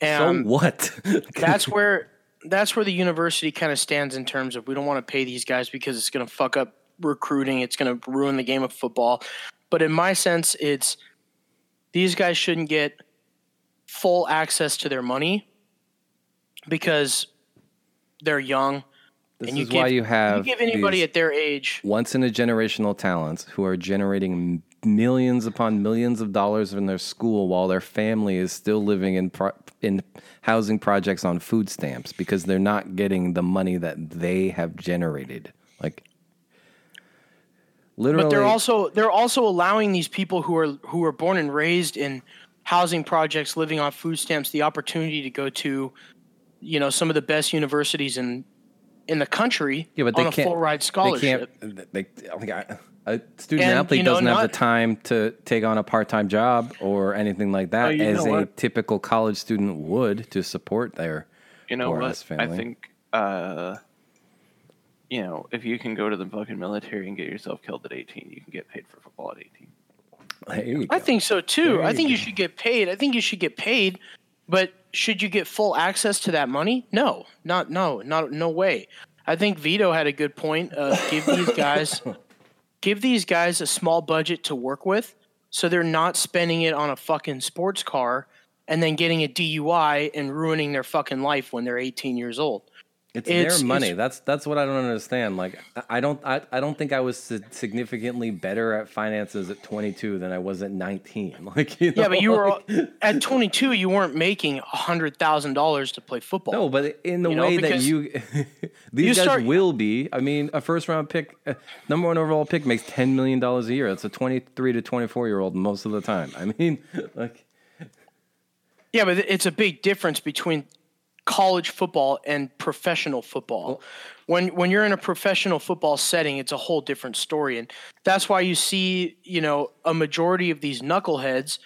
And so what that's where that's where the university kind of stands in terms of we don't want to pay these guys because it's going to fuck up recruiting. It's going to ruin the game of football. But in my sense, it's these guys shouldn't get full access to their money because they're young. this and you is why give- you have you give anybody at their age. once in a generational talents who are generating millions upon millions of dollars in their school while their family is still living in pro- in housing projects on food stamps because they're not getting the money that they have generated like literally But they're also they're also allowing these people who are who are born and raised in housing projects, living on food stamps, the opportunity to go to, you know, some of the best universities in in the country yeah, but they on a can't full ride scholarship. They can't. They, like, I- a student And, athlete you know, doesn't have the time to take on a part-time job or anything like that, Oh, as a what? typical college student would to support their You know what? ass I think uh, you know, if you can go to the fucking military and get yourself killed at 18, you can get paid for football at 18. I think so too. There I you think you go. should get paid. I think you should get paid, but should you get full access to that money? No, not no, not no way. I think Vito had a good point. Uh, give these guys, give these guys a small budget to work with, so they're not spending it on a fucking sports car and then getting a DUI and ruining their fucking life when they're 18 years old. It's, It's- their money. it's- that's that's what I don't understand. Like I- don't I, I don't think I was significantly better at finances at 22 than I was at 19. Like you know, Yeah, but you were at 22. You weren't making hundred thousand dollars to play football. No, but in the You know, way that you these you guys start- will be. I mean, a first round pick, uh, number one overall pick makes 10 million dollars a year. That's a 23 to 24 year old most of the time. I mean, like Yeah, but it's a big difference between college football and professional football. when when you're in a professional football setting, it's a whole different story, and that's why you see you know a majority of these knuckleheads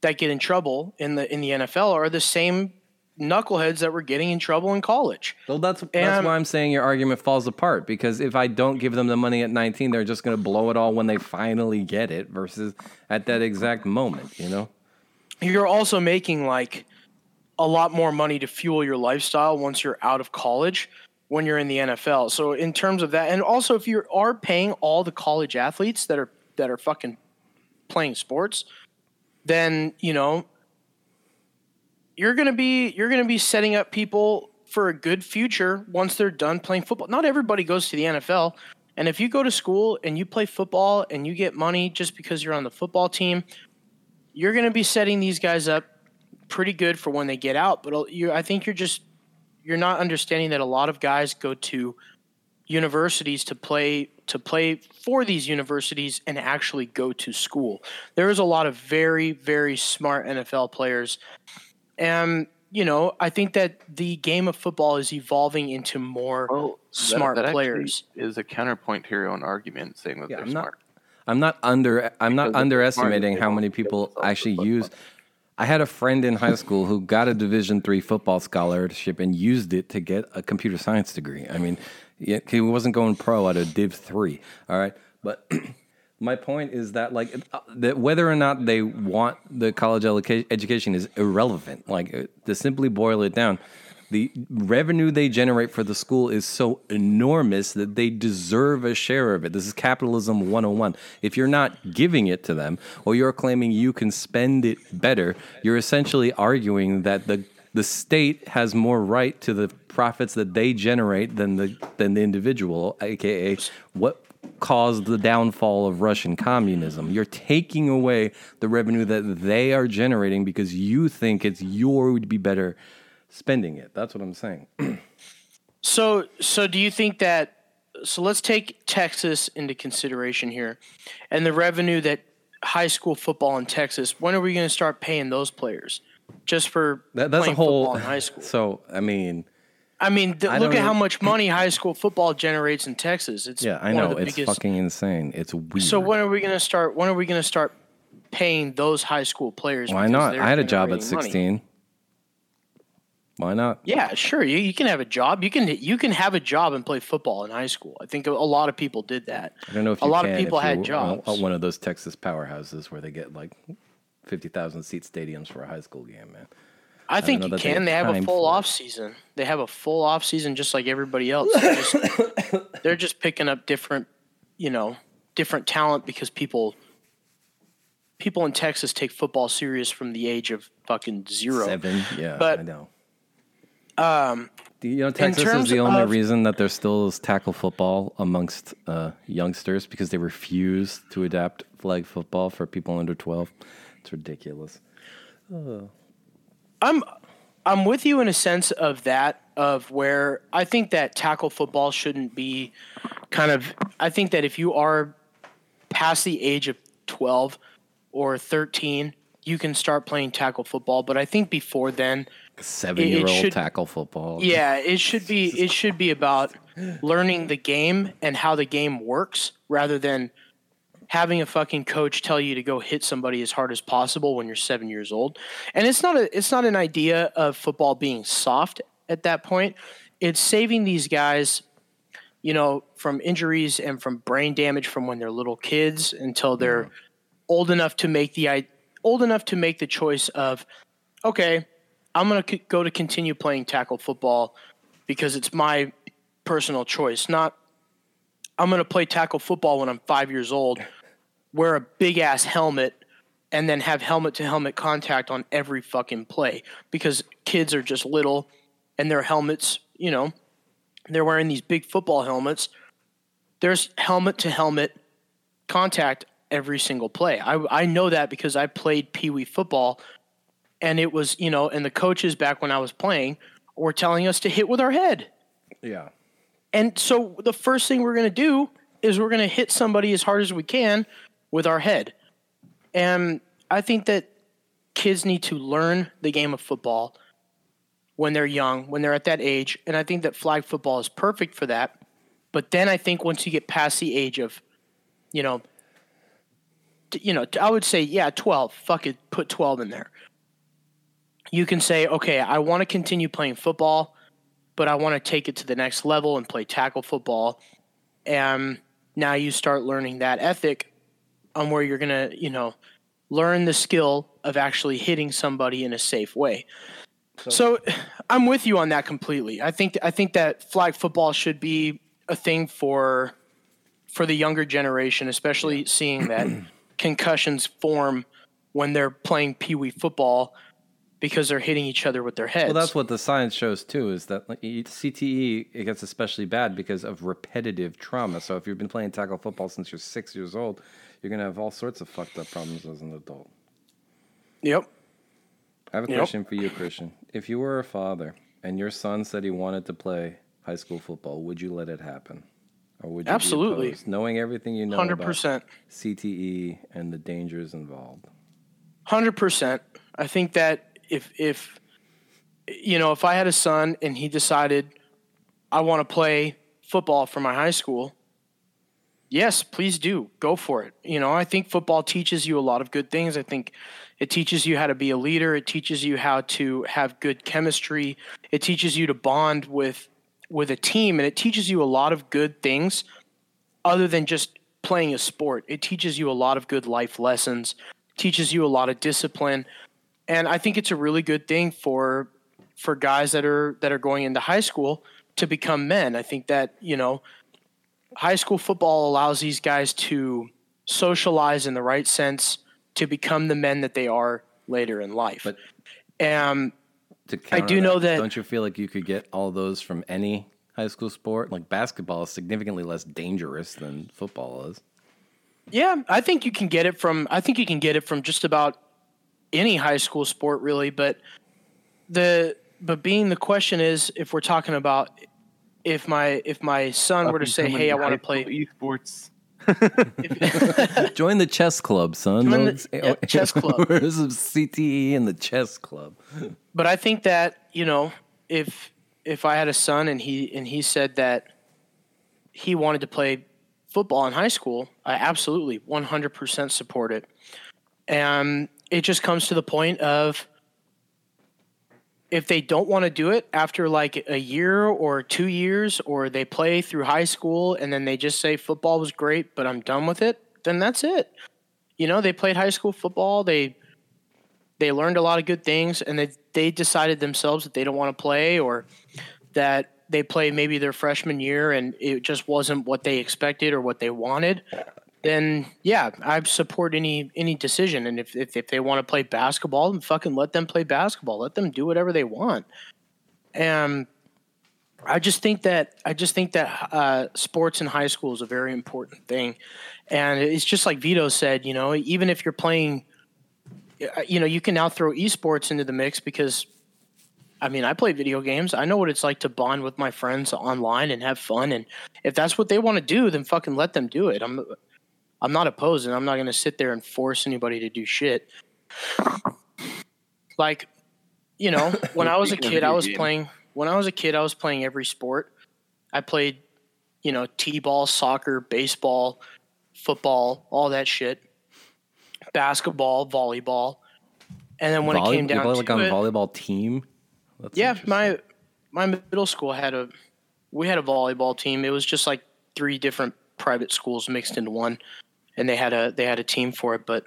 that get in trouble in the in the NFL are the same knuckleheads that were getting in trouble in college. Well, that's that's why I'm saying your argument falls apart because if I don't give them the money at 19, they're just going to blow it all when they finally get it versus at that exact moment, you know? You're also making like a lot more money to fuel your lifestyle once you're out of college when you're in the NFL. So in terms of that and also if you are paying all the college athletes that are that are fucking playing sports, then, you know, you're going to be you're going to be setting up people for a good future once they're done playing football. Not everybody goes to the NFL. And if you go to school and you play football and you get money just because you're on the football team, you're going to be setting these guys up pretty good for when they get out. But you, I think you're just you're not understanding that a lot of guys go to universities to play to play for these universities and actually go to school. There is a lot of very very smart NFL players, and you know I think that the game of football is evolving into more Well, smart actually players. is a counterpoint to your own argument saying that Yeah, they're I'm not- smart. I'm not under I'm not Because if underestimating how many people actually use fun. I had a friend in high school who got a Division three football scholarship and used it to get a computer science degree. I mean, he wasn't going pro out of Div three. All right, but my point is that like uh, that whether or not they want the college education is irrelevant. Like uh, to simply boil it down, the revenue they generate for the school is so enormous that they deserve a share of it. This is capitalism 101. If you're not giving it to them or you're claiming you can spend it better, you're essentially arguing that the the state has more right to the profits that they generate than the than the individual, aka what caused the downfall of Russian communism. You're taking away the revenue that they are generating because you think it's your would be better spending it. That's what I'm saying. So, so do you think that? So let's take Texas into consideration here, and the revenue that high school football in Texas. When are we going to start paying those players just for That, that's a whole football in high school? So I mean, I mean, th- I look at how much money high school football generates in Texas. It's yeah, I know it's biggest- fucking insane. It's weird. So when are we going to start? When are we going to start paying those high school players? Why not? I had a job at generating money? 16. Why not? Yeah, sure. You, you can have a job. You can you can have a job and play football in high school. I think a, lot of people did that. I don't know if a lot can of people had jobs. One of those Texas powerhouses where they get like fifty thousand seat stadiums for a high school game, man. I think you that they can. have They have a full off season. They have a full off season just like everybody else. They're just, they're just picking up different, you know, different talent because people people in Texas take football serious from the age of fucking zero. Seven, yeah, But, I know. Um, you know, Texas is the only of- reason that there still is tackle football amongst uh, youngsters because they refuse to adapt flag football for people under twelve. It's ridiculous. I'm I'm with you in a sense of that of where I think that tackle football shouldn't be kind of I think that if you are past the age of 12 or 13 you can start playing tackle football but I think before then Seven-year-old should- tackle football. yeah it should be it should be about learning the game and how the game works rather than having a fucking coach tell you to go hit somebody as hard as possible when you're seven years old. And it's not a it's not an idea of football being soft at that point. It's saving these guys you know, from injuries and from brain damage from when they're little kids until they're old enough to make the i- old enough to make the choice of, okay, I'm gonna go to continue playing tackle football because it's my personal choice, not I'm gonna play tackle football when I'm five years old, wear a big ass helmet, and then have helmet to helmet contact on every fucking play because kids are just little and their helmets, you know, they're wearing these big football helmets. There's helmet to helmet contact every single play. I, I know that because I played Pee Wee football and it was, you know, and the coaches back when I was playing were telling us to hit with our head. Yeah. And so the first thing we're going to do is we're going to hit somebody as hard as we can with our head. And I think that kids need to learn the game of football when they're young, when they're at that age. And I think that flag football is perfect for that. But then I think once you get past the age of, you know, you know, I would say, yeah, 12. Fuck it, put 12 in there. You can say, okay, I want to continue playing football but I want to take it to the next level and play tackle football. And now you start learning that ethic on where you're going to, you know, learn the skill of actually hitting somebody in a safe way. So, I'm with you on that completely. I think I think that flag football should be a thing for for the younger generation, especially seeing that concussions form when they're playing pee wee football because they're hitting each other with their heads. Well, that's what the science shows too. Is that CTE it gets especially bad because of repetitive trauma. So if you've been playing tackle football since you're six years old, you're gonna have all sorts of fucked up problems as an adult. Yep. I have a Yep. question for you, Christian. If you were a father and your son said he wanted to play high school football, would you let it happen? Or would you Absolutely. opposed, knowing everything you know Hundred about percent. CTE and the dangers involved? Hundred percent. I think that if if you know if I had a son and he decided I want to play football for my high school, yes, please do go for it. You know, I think football teaches you a lot of good things. I think it teaches you how to be a leader. It teaches you how to have good chemistry. It teaches you to bond with with a team, and it teaches you a lot of good things other than just playing a sport. It teaches you a lot of good life lessons. Teaches you a lot of discipline and I think it's a really good thing for for guys that are that are going into high school to become men. I think that you know, high school football allows these guys to socialize in the right sense to become the men that they are later in life. But- um, I do know that- Don't you feel like you could get all those from any high school sport? Like basketball is significantly less dangerous than football is. yeah, I think you can get it from. I think you can get it from just about any high school sport, really. But the but being the question is, if we're talking about if my if my son were to say, "Hey, I want to play," esports. Join the chess club, son. Join the- yeah, chess club. Where's some CTE in the chess club? but I think that you know if if I had a son and he and he said that he wanted to play football in high school, I absolutely 100% support it. And it just comes to the point of if they don't want to do it after like a year or 2 years or they play through high school and then they just say football was great but I'm done with it, then that's it. You know, they played high school football, they they learned a lot of good things and they they decided themselves that they don't want to play or that they play maybe their freshman year and it just wasn't what they expected or what they wanted then yeah i support any any decision and if if, if they want to play basketball then fucking let them play basketball let them do whatever they want and i just think that i just think that uh, sports in high school is a very important thing and it's just like vito said you know even if you're playing uh, you know, you can now throw esports into the mix because, I mean, I play video games. I know what it's like to bond with my friends online and have fun. And if that's what they want to do, then fucking let them do it. I'm, I'm not opposed, and I'm not going to sit there and force anybody to do shit. Like, you know, when I was a kid, I was playing. When I was a kid, I was playing every sport. I played, you know, t-ball, soccer, baseball, football, all that shit basketball, volleyball, and then when Volley- it came down play to like on it, volleyball team. That's yeah, my my middle school had a we had a volleyball team. It was just like three different private schools mixed into one, and they had a they had a team for it. But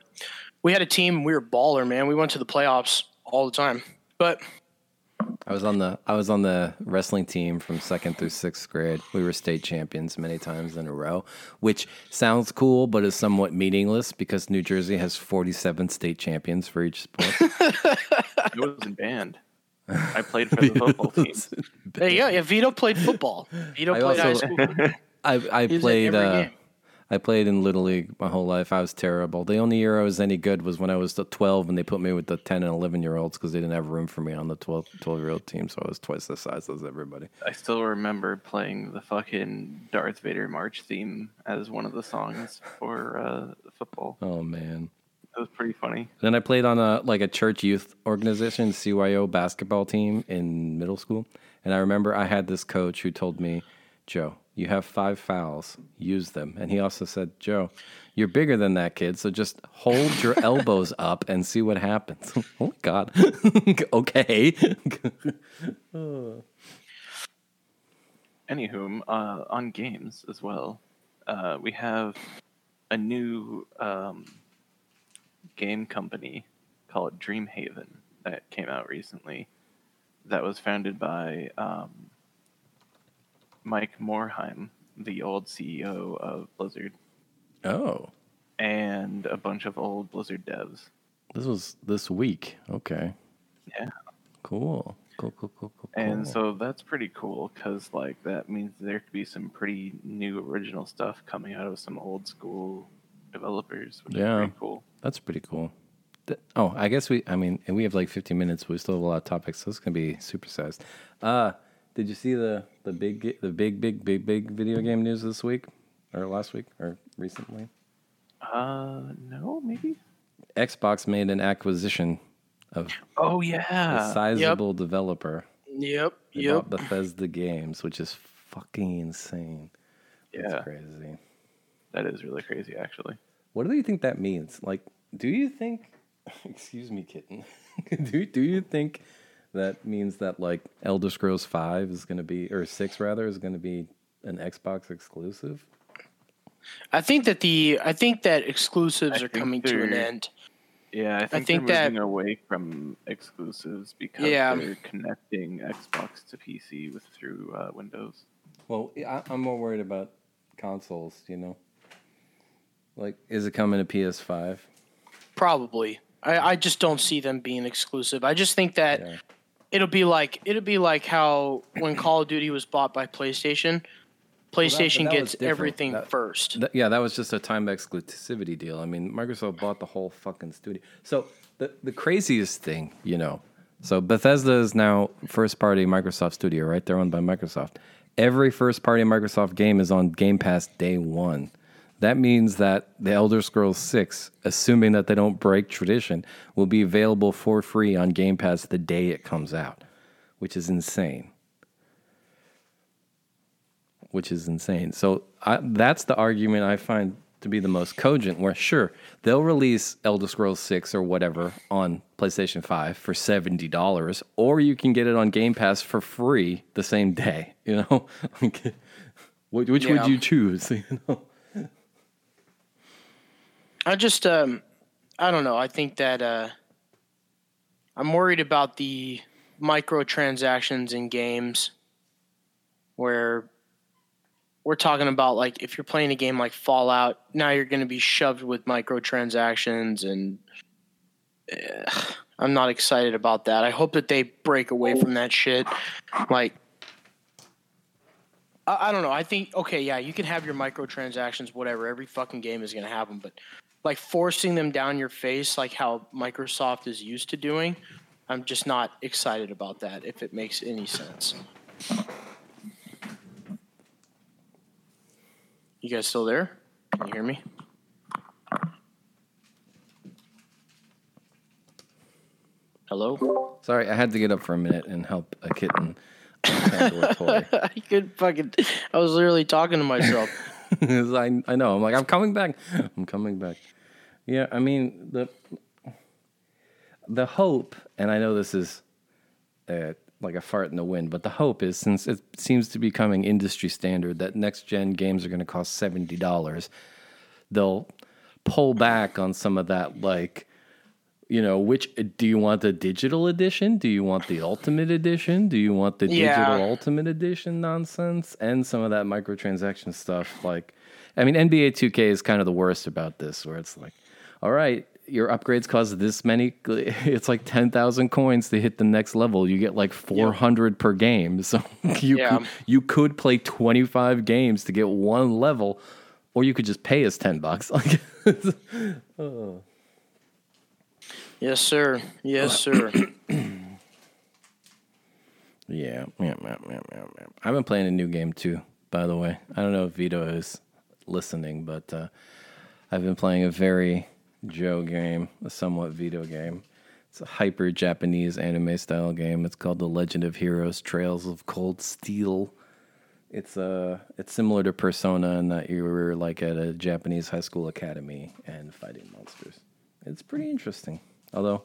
we had a team. We were baller, man. We went to the playoffs all the time. But I was on the I was on the wrestling team from second through sixth grade. We were state champions many times in a row, which sounds cool, but is somewhat meaningless because New Jersey has forty seven state champions for each sport. I wasn't banned. I played for the football team. there you go. Yeah, Vito played football. Vito I played also- high school. I I played every uh, game. I played in little league my whole life. I was terrible. The only year I was any good was when I was the twelve, and they put me with the ten and eleven year olds because they didn't have room for me on the 12, 12 year old team. So I was twice the size as everybody. I still remember playing the fucking Darth Vader march theme as one of the songs for uh, football. Oh man. It was pretty funny. Then I played on a like a church youth organization, CYO basketball team in middle school. And I remember I had this coach who told me, Joe, you have five fouls, use them. And he also said, Joe, you're bigger than that kid, so just hold your elbows up and see what happens. oh my God. okay. Anywho, uh, on games as well, uh, we have a new um, game company called Dreamhaven that came out recently. That was founded by um, Mike Morhaime, the old CEO of Blizzard, oh. and a bunch of old Blizzard devs. This was this week. Okay. Yeah. Cool. Cool, cool, cool, cool. And so that's pretty cool because like that means there could be some pretty new original stuff coming out of some old school developers, which Yeah. is pretty cool. That's pretty cool. Th- Oh, I guess we. I mean, and we have like 15 minutes. But we still have a lot of topics, so it's gonna be supersized. Uh, did you see the the big the big big big big video game news this week or last week or recently? Uh, no, maybe. Xbox made an acquisition of Oh yeah a sizable developer. Yep. They Yep. Bethesda Games, which is fucking insane. That's yeah, crazy. that is really crazy actually. What do you think that means? Like, do you think? Excuse me, kitten. do do you think that means that like Elder Scrolls Five is going to be, or Six rather, is going to be an Xbox exclusive? I think that the I think that exclusives I are coming to an end. Yeah, I think, think they're that- moving away from exclusives because Yeah. they're connecting Xbox to PC with through uh, Windows. Well, I, I'm more worried about consoles. You know, like is it coming to PS5? Probably. I, I just don't see them being exclusive. I just think that Yeah. It'll be like it'll be like how when Call of Duty was bought by PlayStation, PlayStation that was gets everything That- first. Yeah, that was just a time exclusivity deal. I mean, Microsoft bought the whole fucking studio. So the the craziest thing, you know, so Bethesda is now first party Microsoft studio, right? They're owned by Microsoft. Every first party Microsoft game is on Game Pass day one. That means that the Elder Scrolls 6, assuming that they don't break tradition, will be available for free on Game Pass the day it comes out, which is insane which is insane. So I, that's the argument I find to be the most cogent. Where sure they'll release Elder Scrolls Six or whatever on PlayStation Five for seventy dollars, or you can get it on Game Pass for free the same day. You know, which, which Yeah. would you choose? You know? I just um I don't know. I think that uh I'm worried about the microtransactions in games where we're talking about like if you're playing a game like Fallout, now you're going to be shoved with microtransactions and I'm not excited about that. I hope that they break away from that shit. Like I don't know. I think okay, yeah, you can have your microtransactions, whatever. Every fucking game is going to have them, but like forcing them down your face, like how Microsoft is used to doing, I'm just not excited about that. If it makes any sense. You guys still there? Can you hear me? Hello? Sorry, I had to get up for a minute and help a kitten. I could fucking. I was literally talking to myself. I I know. I'm like I'm coming back. I'm coming back. Yeah, I mean the the hope, and I know this is uh, like a fart in the wind. But the hope is, since it seems to be coming industry standard that next gen games are going to cost seventy dollars, they'll pull back on some of that, like. You know, which uh, do you want the digital edition? Do you want the ultimate edition? Do you want the Yeah. digital ultimate edition nonsense and some of that microtransaction stuff? Like, I mean, NBA 2K is kind of the worst about this, where it's like, all right, your upgrades cost this many. It's like 10,000 coins to hit the next level. You get like 400 per game. So you, Yeah. could, you could play 25 games to get one level, or you could just pay us 10 bucks. Like, oh. Yes, sir. Yes, sir. Yeah, yeah, yeah, yeah, yeah. I've been playing a new game too, by the way. I don't know if Vito is listening, but uh, I've been playing a very Joe game, a somewhat Vito game. It's a hyper Japanese anime style game. It's called The Legend of Heroes: Trails of Cold Steel. It's uh, it's similar to Persona in that you were like at a Japanese high school academy and fighting monsters. It's pretty interesting, although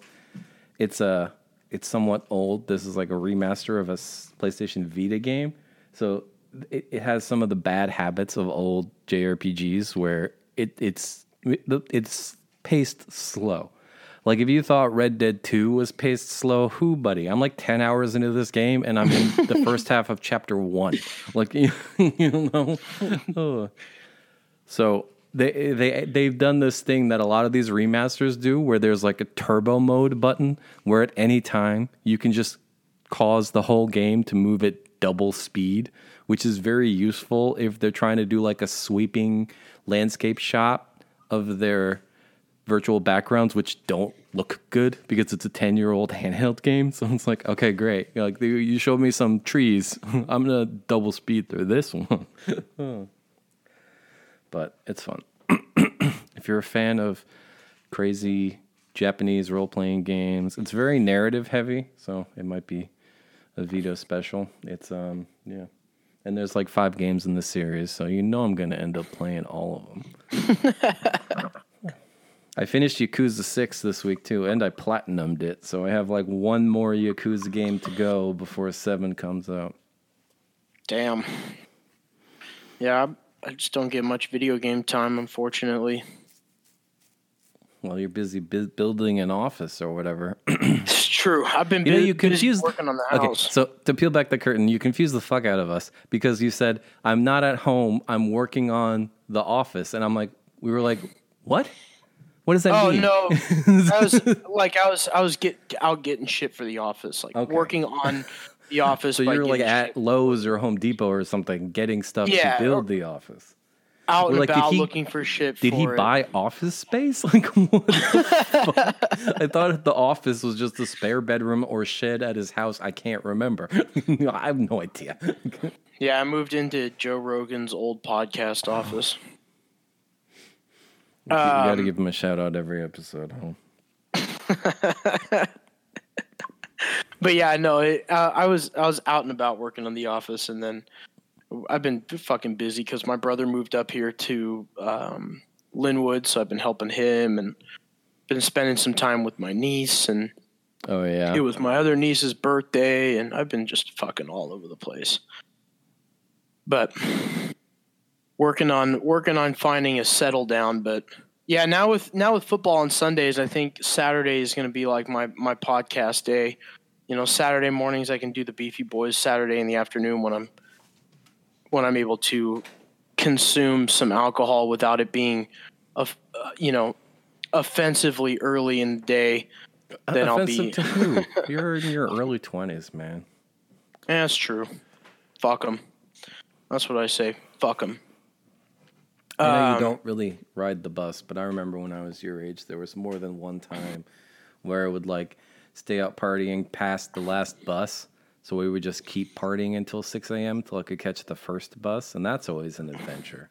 it's a it's somewhat old. This is like a remaster of a PlayStation Vita game, so it, it has some of the bad habits of old JRPGs where it it's it's paced slow. Like if you thought Red Dead 2 was paced slow, who buddy? I'm like 10 hours into this game and I'm in the first half of chapter 1. Like you, you know. Oh. So they they they've done this thing that a lot of these remasters do where there's like a turbo mode button where at any time you can just cause the whole game to move at double speed, which is very useful if they're trying to do like a sweeping landscape shot of their virtual backgrounds which don't look good because it's a 10 year old handheld game. So it's like okay great. You're like you- showed me some trees. I'm gonna double speed through this one but it's fun if you're a fan of crazy japanese role-playing games it's very narrative heavy so it might be a Vito special it's um yeah and there's like five games in the series so you know i'm gonna end up playing all of them I finished Yakuza 6 this week too, and I platinumed it. So I have like one more Yakuza game to go before 7 comes out. Damn. Yeah, I, just don't get much video game time, unfortunately. Well, you're busy bu- building an office or whatever. It's true. I've been you know, bu- you busy confused. working on the house. Okay, so to peel back the curtain, you confuse the fuck out of us because you said, I'm not at home, I'm working on the office. And I'm like, we were like, what? What does that Oh mean? no! I was like, I was, I was get out getting shit for the office, like Okay. working on the office. So you're like at shit Lowe's or Home Depot or something, getting stuff Yeah, to build or- the office. out and like, about he- looking for shit. Did he it. buy office space? Like what? The fuck? I thought the office was just a spare bedroom or shed at his house. I can't remember. I have no idea. Yeah, I moved into Joe Rogan's old podcast office. you got to Um, give him a shout out every episode. Huh? But yeah, no, it, uh, I was I was out and about working on the office, and then I've been fucking busy because my brother moved up here to um, Lynnwood, so I've been helping him and been spending some time with my niece, and Oh yeah. it was my other niece's birthday, and I've been just fucking all over the place. But working on working on finding a settle down, but yeah, now with now with football on Sundays, I think Saturday is going to be like my my podcast day. You know, Saturday mornings I can do the Beefy Boys. Saturday in the afternoon when I'm when I'm able to consume some alcohol without it being, of uh, you know, offensively early in the day. Then I'll be. to who? You're in your early twenties, man. Yeah, that's true. Fuck them. That's what I say. Fuck them. I know Um, you don't really ride the bus, but I remember when I was your age, there was more than one time where I would like stay out partying past the last bus. So we would just keep partying until 6 a.m. till I could catch the first bus. And that's always an adventure.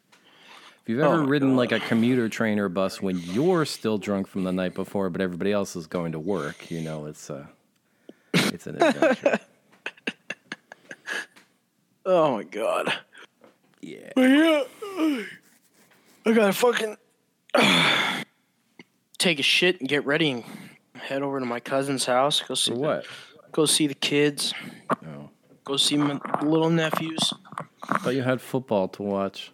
If you've ever Oh ridden like a commuter train or bus when you're still drunk from the night before, but everybody else is going to work, you know, it's, a it's an adventure. Oh my god. yeah. Yeah, I gotta fucking take a shit and get ready and head over to my cousin's house. Go see For what? Go see the kids. Oh. Go see my little nephews. Thought you had football to watch.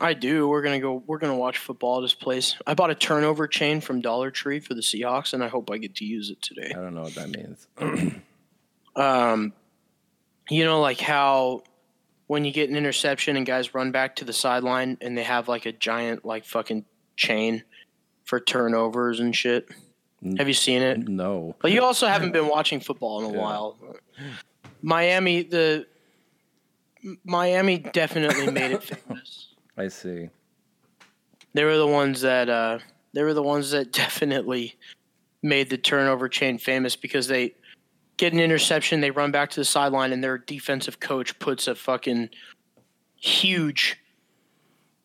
I do. We're gonna go. We're gonna watch football at this place. I bought a turnover chain from Dollar Tree for the Seahawks, and I hope I get to use it today. I don't know what that means. Um, you know, like how when you get an interception and guys run back to the sideline and they have like a giant like fucking chain for turnovers and shit. Have you seen it? No. But you also haven't been watching football in a Yeah. while. Miami, the Miami definitely made it famous. I see. They were the ones that uh, they were the ones that definitely made the turnover chain famous because they get an interception, they run back to the sideline, and their defensive coach puts a fucking huge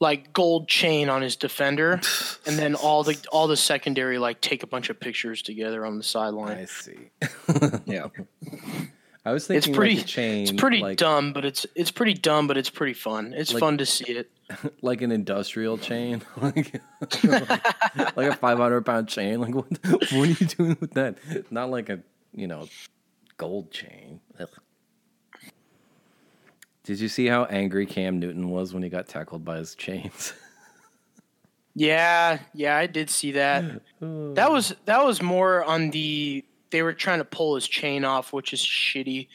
like gold chain on his defender, and then all the all the secondary like take a bunch of pictures together on the sideline. I see. Yeah. I was thinking It's pretty. like a chain, it's pretty like, dumb, but it's it's pretty dumb, but it's pretty fun. It's Like- fun to see it. like an industrial chain, like like a five hundred pound chain. Like what? What are you doing with that? Not like a you know gold chain. Did you see how angry Cam Newton was when he got tackled by his chains? Yeah, yeah, I did see that. That was that was more on the they were trying to pull his chain off, which is shitty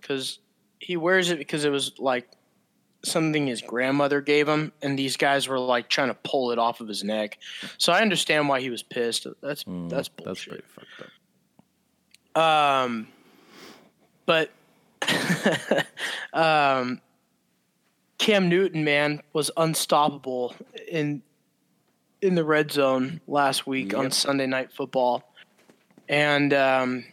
because he wears it because it was like something his grandmother gave him, and these guys were like trying to pull it off of his neck. So I understand why he was pissed. That's Mm, that's That's bullshit. pretty fucked up. Um, but um, Cam Newton, man, was unstoppable in in the red zone last week on Sunday Night Football, and um,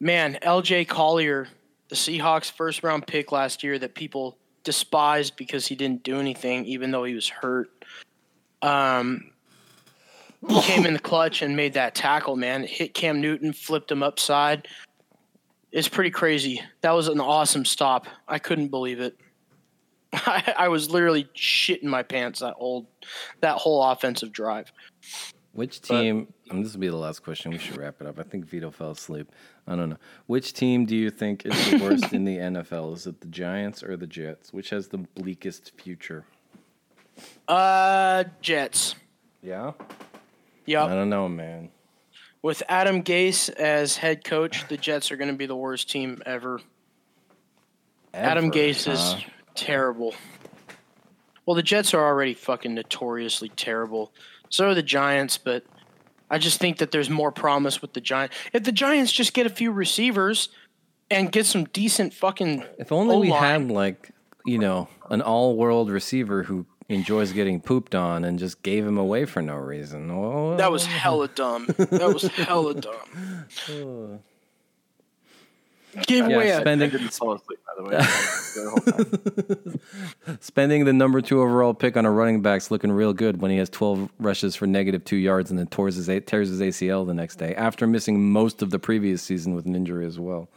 man, L.J. Collier, the Seahawks' first round pick last year, that people despised because he didn't do anything, even though he was hurt. Um, he came in the clutch and made that tackle, man. It hit Cam Newton, flipped him upside. It's pretty crazy. That was an awesome stop. I couldn't believe it. I, I was literally shitting my pants that whole that whole offensive drive. Which team? and this will be the last question. We should wrap it up. I think Vito fell asleep. I don't know. Which team do you think is the worst in the NFL? Is it the Giants or the Jets? Which has the bleakest future? Uh, Jets. Yeah. Yeah. I don't know, man. With Adam Gase as head coach, the Jets are going to be the worst team ever. Adam Ever, Gase is terrible. Well, the Jets are already fucking notoriously terrible. So are the Giants, but I just think that there's more promise with the Giants. If the Giants just get a few receivers and get some decent fucking If only we O-line. had like you know an all-world receiver who enjoys getting pooped on and just gave him away for no reason. Oh, that was uh, hella dumb. That was hella dumb. Give Yeah, away a I spending didn't fall asleep, by the way. the whole time. spending the number two overall pick on a running back's looking real good when he has 12 rushes for negative two yards and then tears his, tears his ACL the next day after missing most of the previous season with an injury as well.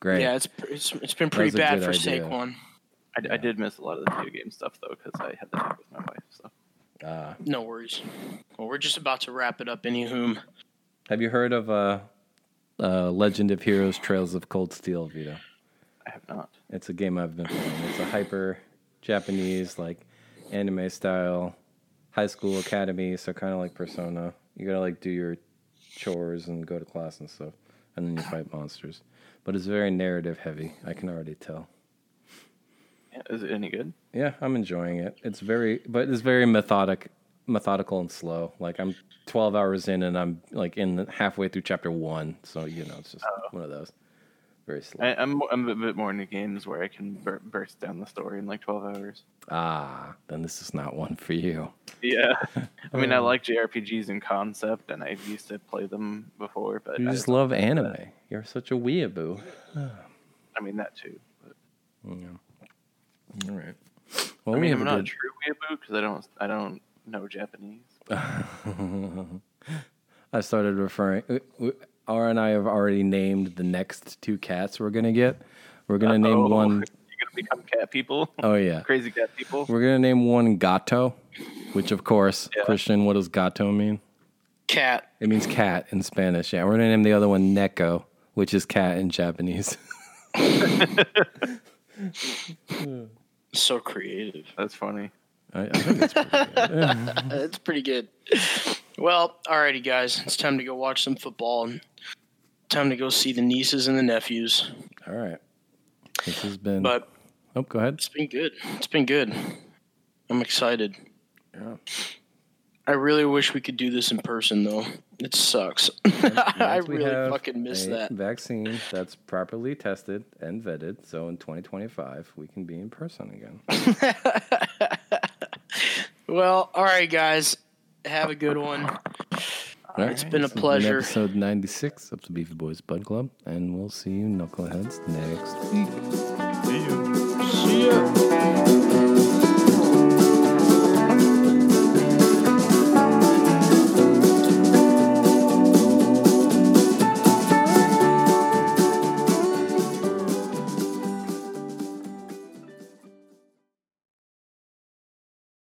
Great. yeah. It's it's, it's been pretty bad for idea. Saquon. I, I did miss a lot of the video game stuff though because I had to talk with my wife. So Uh, No worries. Well, we're just about to wrap it up. Anywho, have you heard of uh, uh, Legend of Heroes Trails of Cold Steel, Vito? I have not. It's a game I've been playing. It's a hyper Japanese, like anime style high school academy. So kind of like Persona. You gotta like do your chores and go to class and stuff, and then you fight monsters. But it's very narrative heavy. I can already tell. Yeah, is it any good? Yeah, I'm enjoying it. It's very, but it's very methodic, methodical and slow. Like I'm 12 hours in, and I'm like in halfway through chapter one. So you know, it's just one of those. Very slow. I, I'm I'm a bit more into games where I can bur- burst down the story in like 12 hours. ah, then this is not one for you. Yeah, I mean I like JRPGs in concept, and I used to play them before, but You I, just love anime. You're such a weeaboo. I mean that too. But, All right. Well, I we mean have I'm a not good- true weeaboo because I don't I don't know Japanese. I started referring. uh, w- R and I have already named the next two cats we're gonna get. We're gonna name one. You're gonna become cat people. oh yeah. Crazy cat people. We're gonna name one Gato, which of course, Yeah. Christian. What does Gato mean? Cat. It means cat in Spanish. Yeah, we're gonna name the other one Neko, which is cat in Japanese. So creative. That's funny. I, I think it's pretty good. That's pretty good. Well, alrighty, guys. It's time to go watch some football and time to go see the nieces and the nephews. All right. This has been. But oh, go ahead. it's been good. It's been good. I'm excited. Yeah. I really wish we could do this in person, though. It sucks. I really fucking miss that. Vaccine that's properly tested and vetted, so in 2025 we can be in person again. Well, all right, guys. Have a good one. All right, It's been a this has pleasure. episode 96 of the Beefy Boys Bud Club, and we'll see you knuckleheads next week. See ya.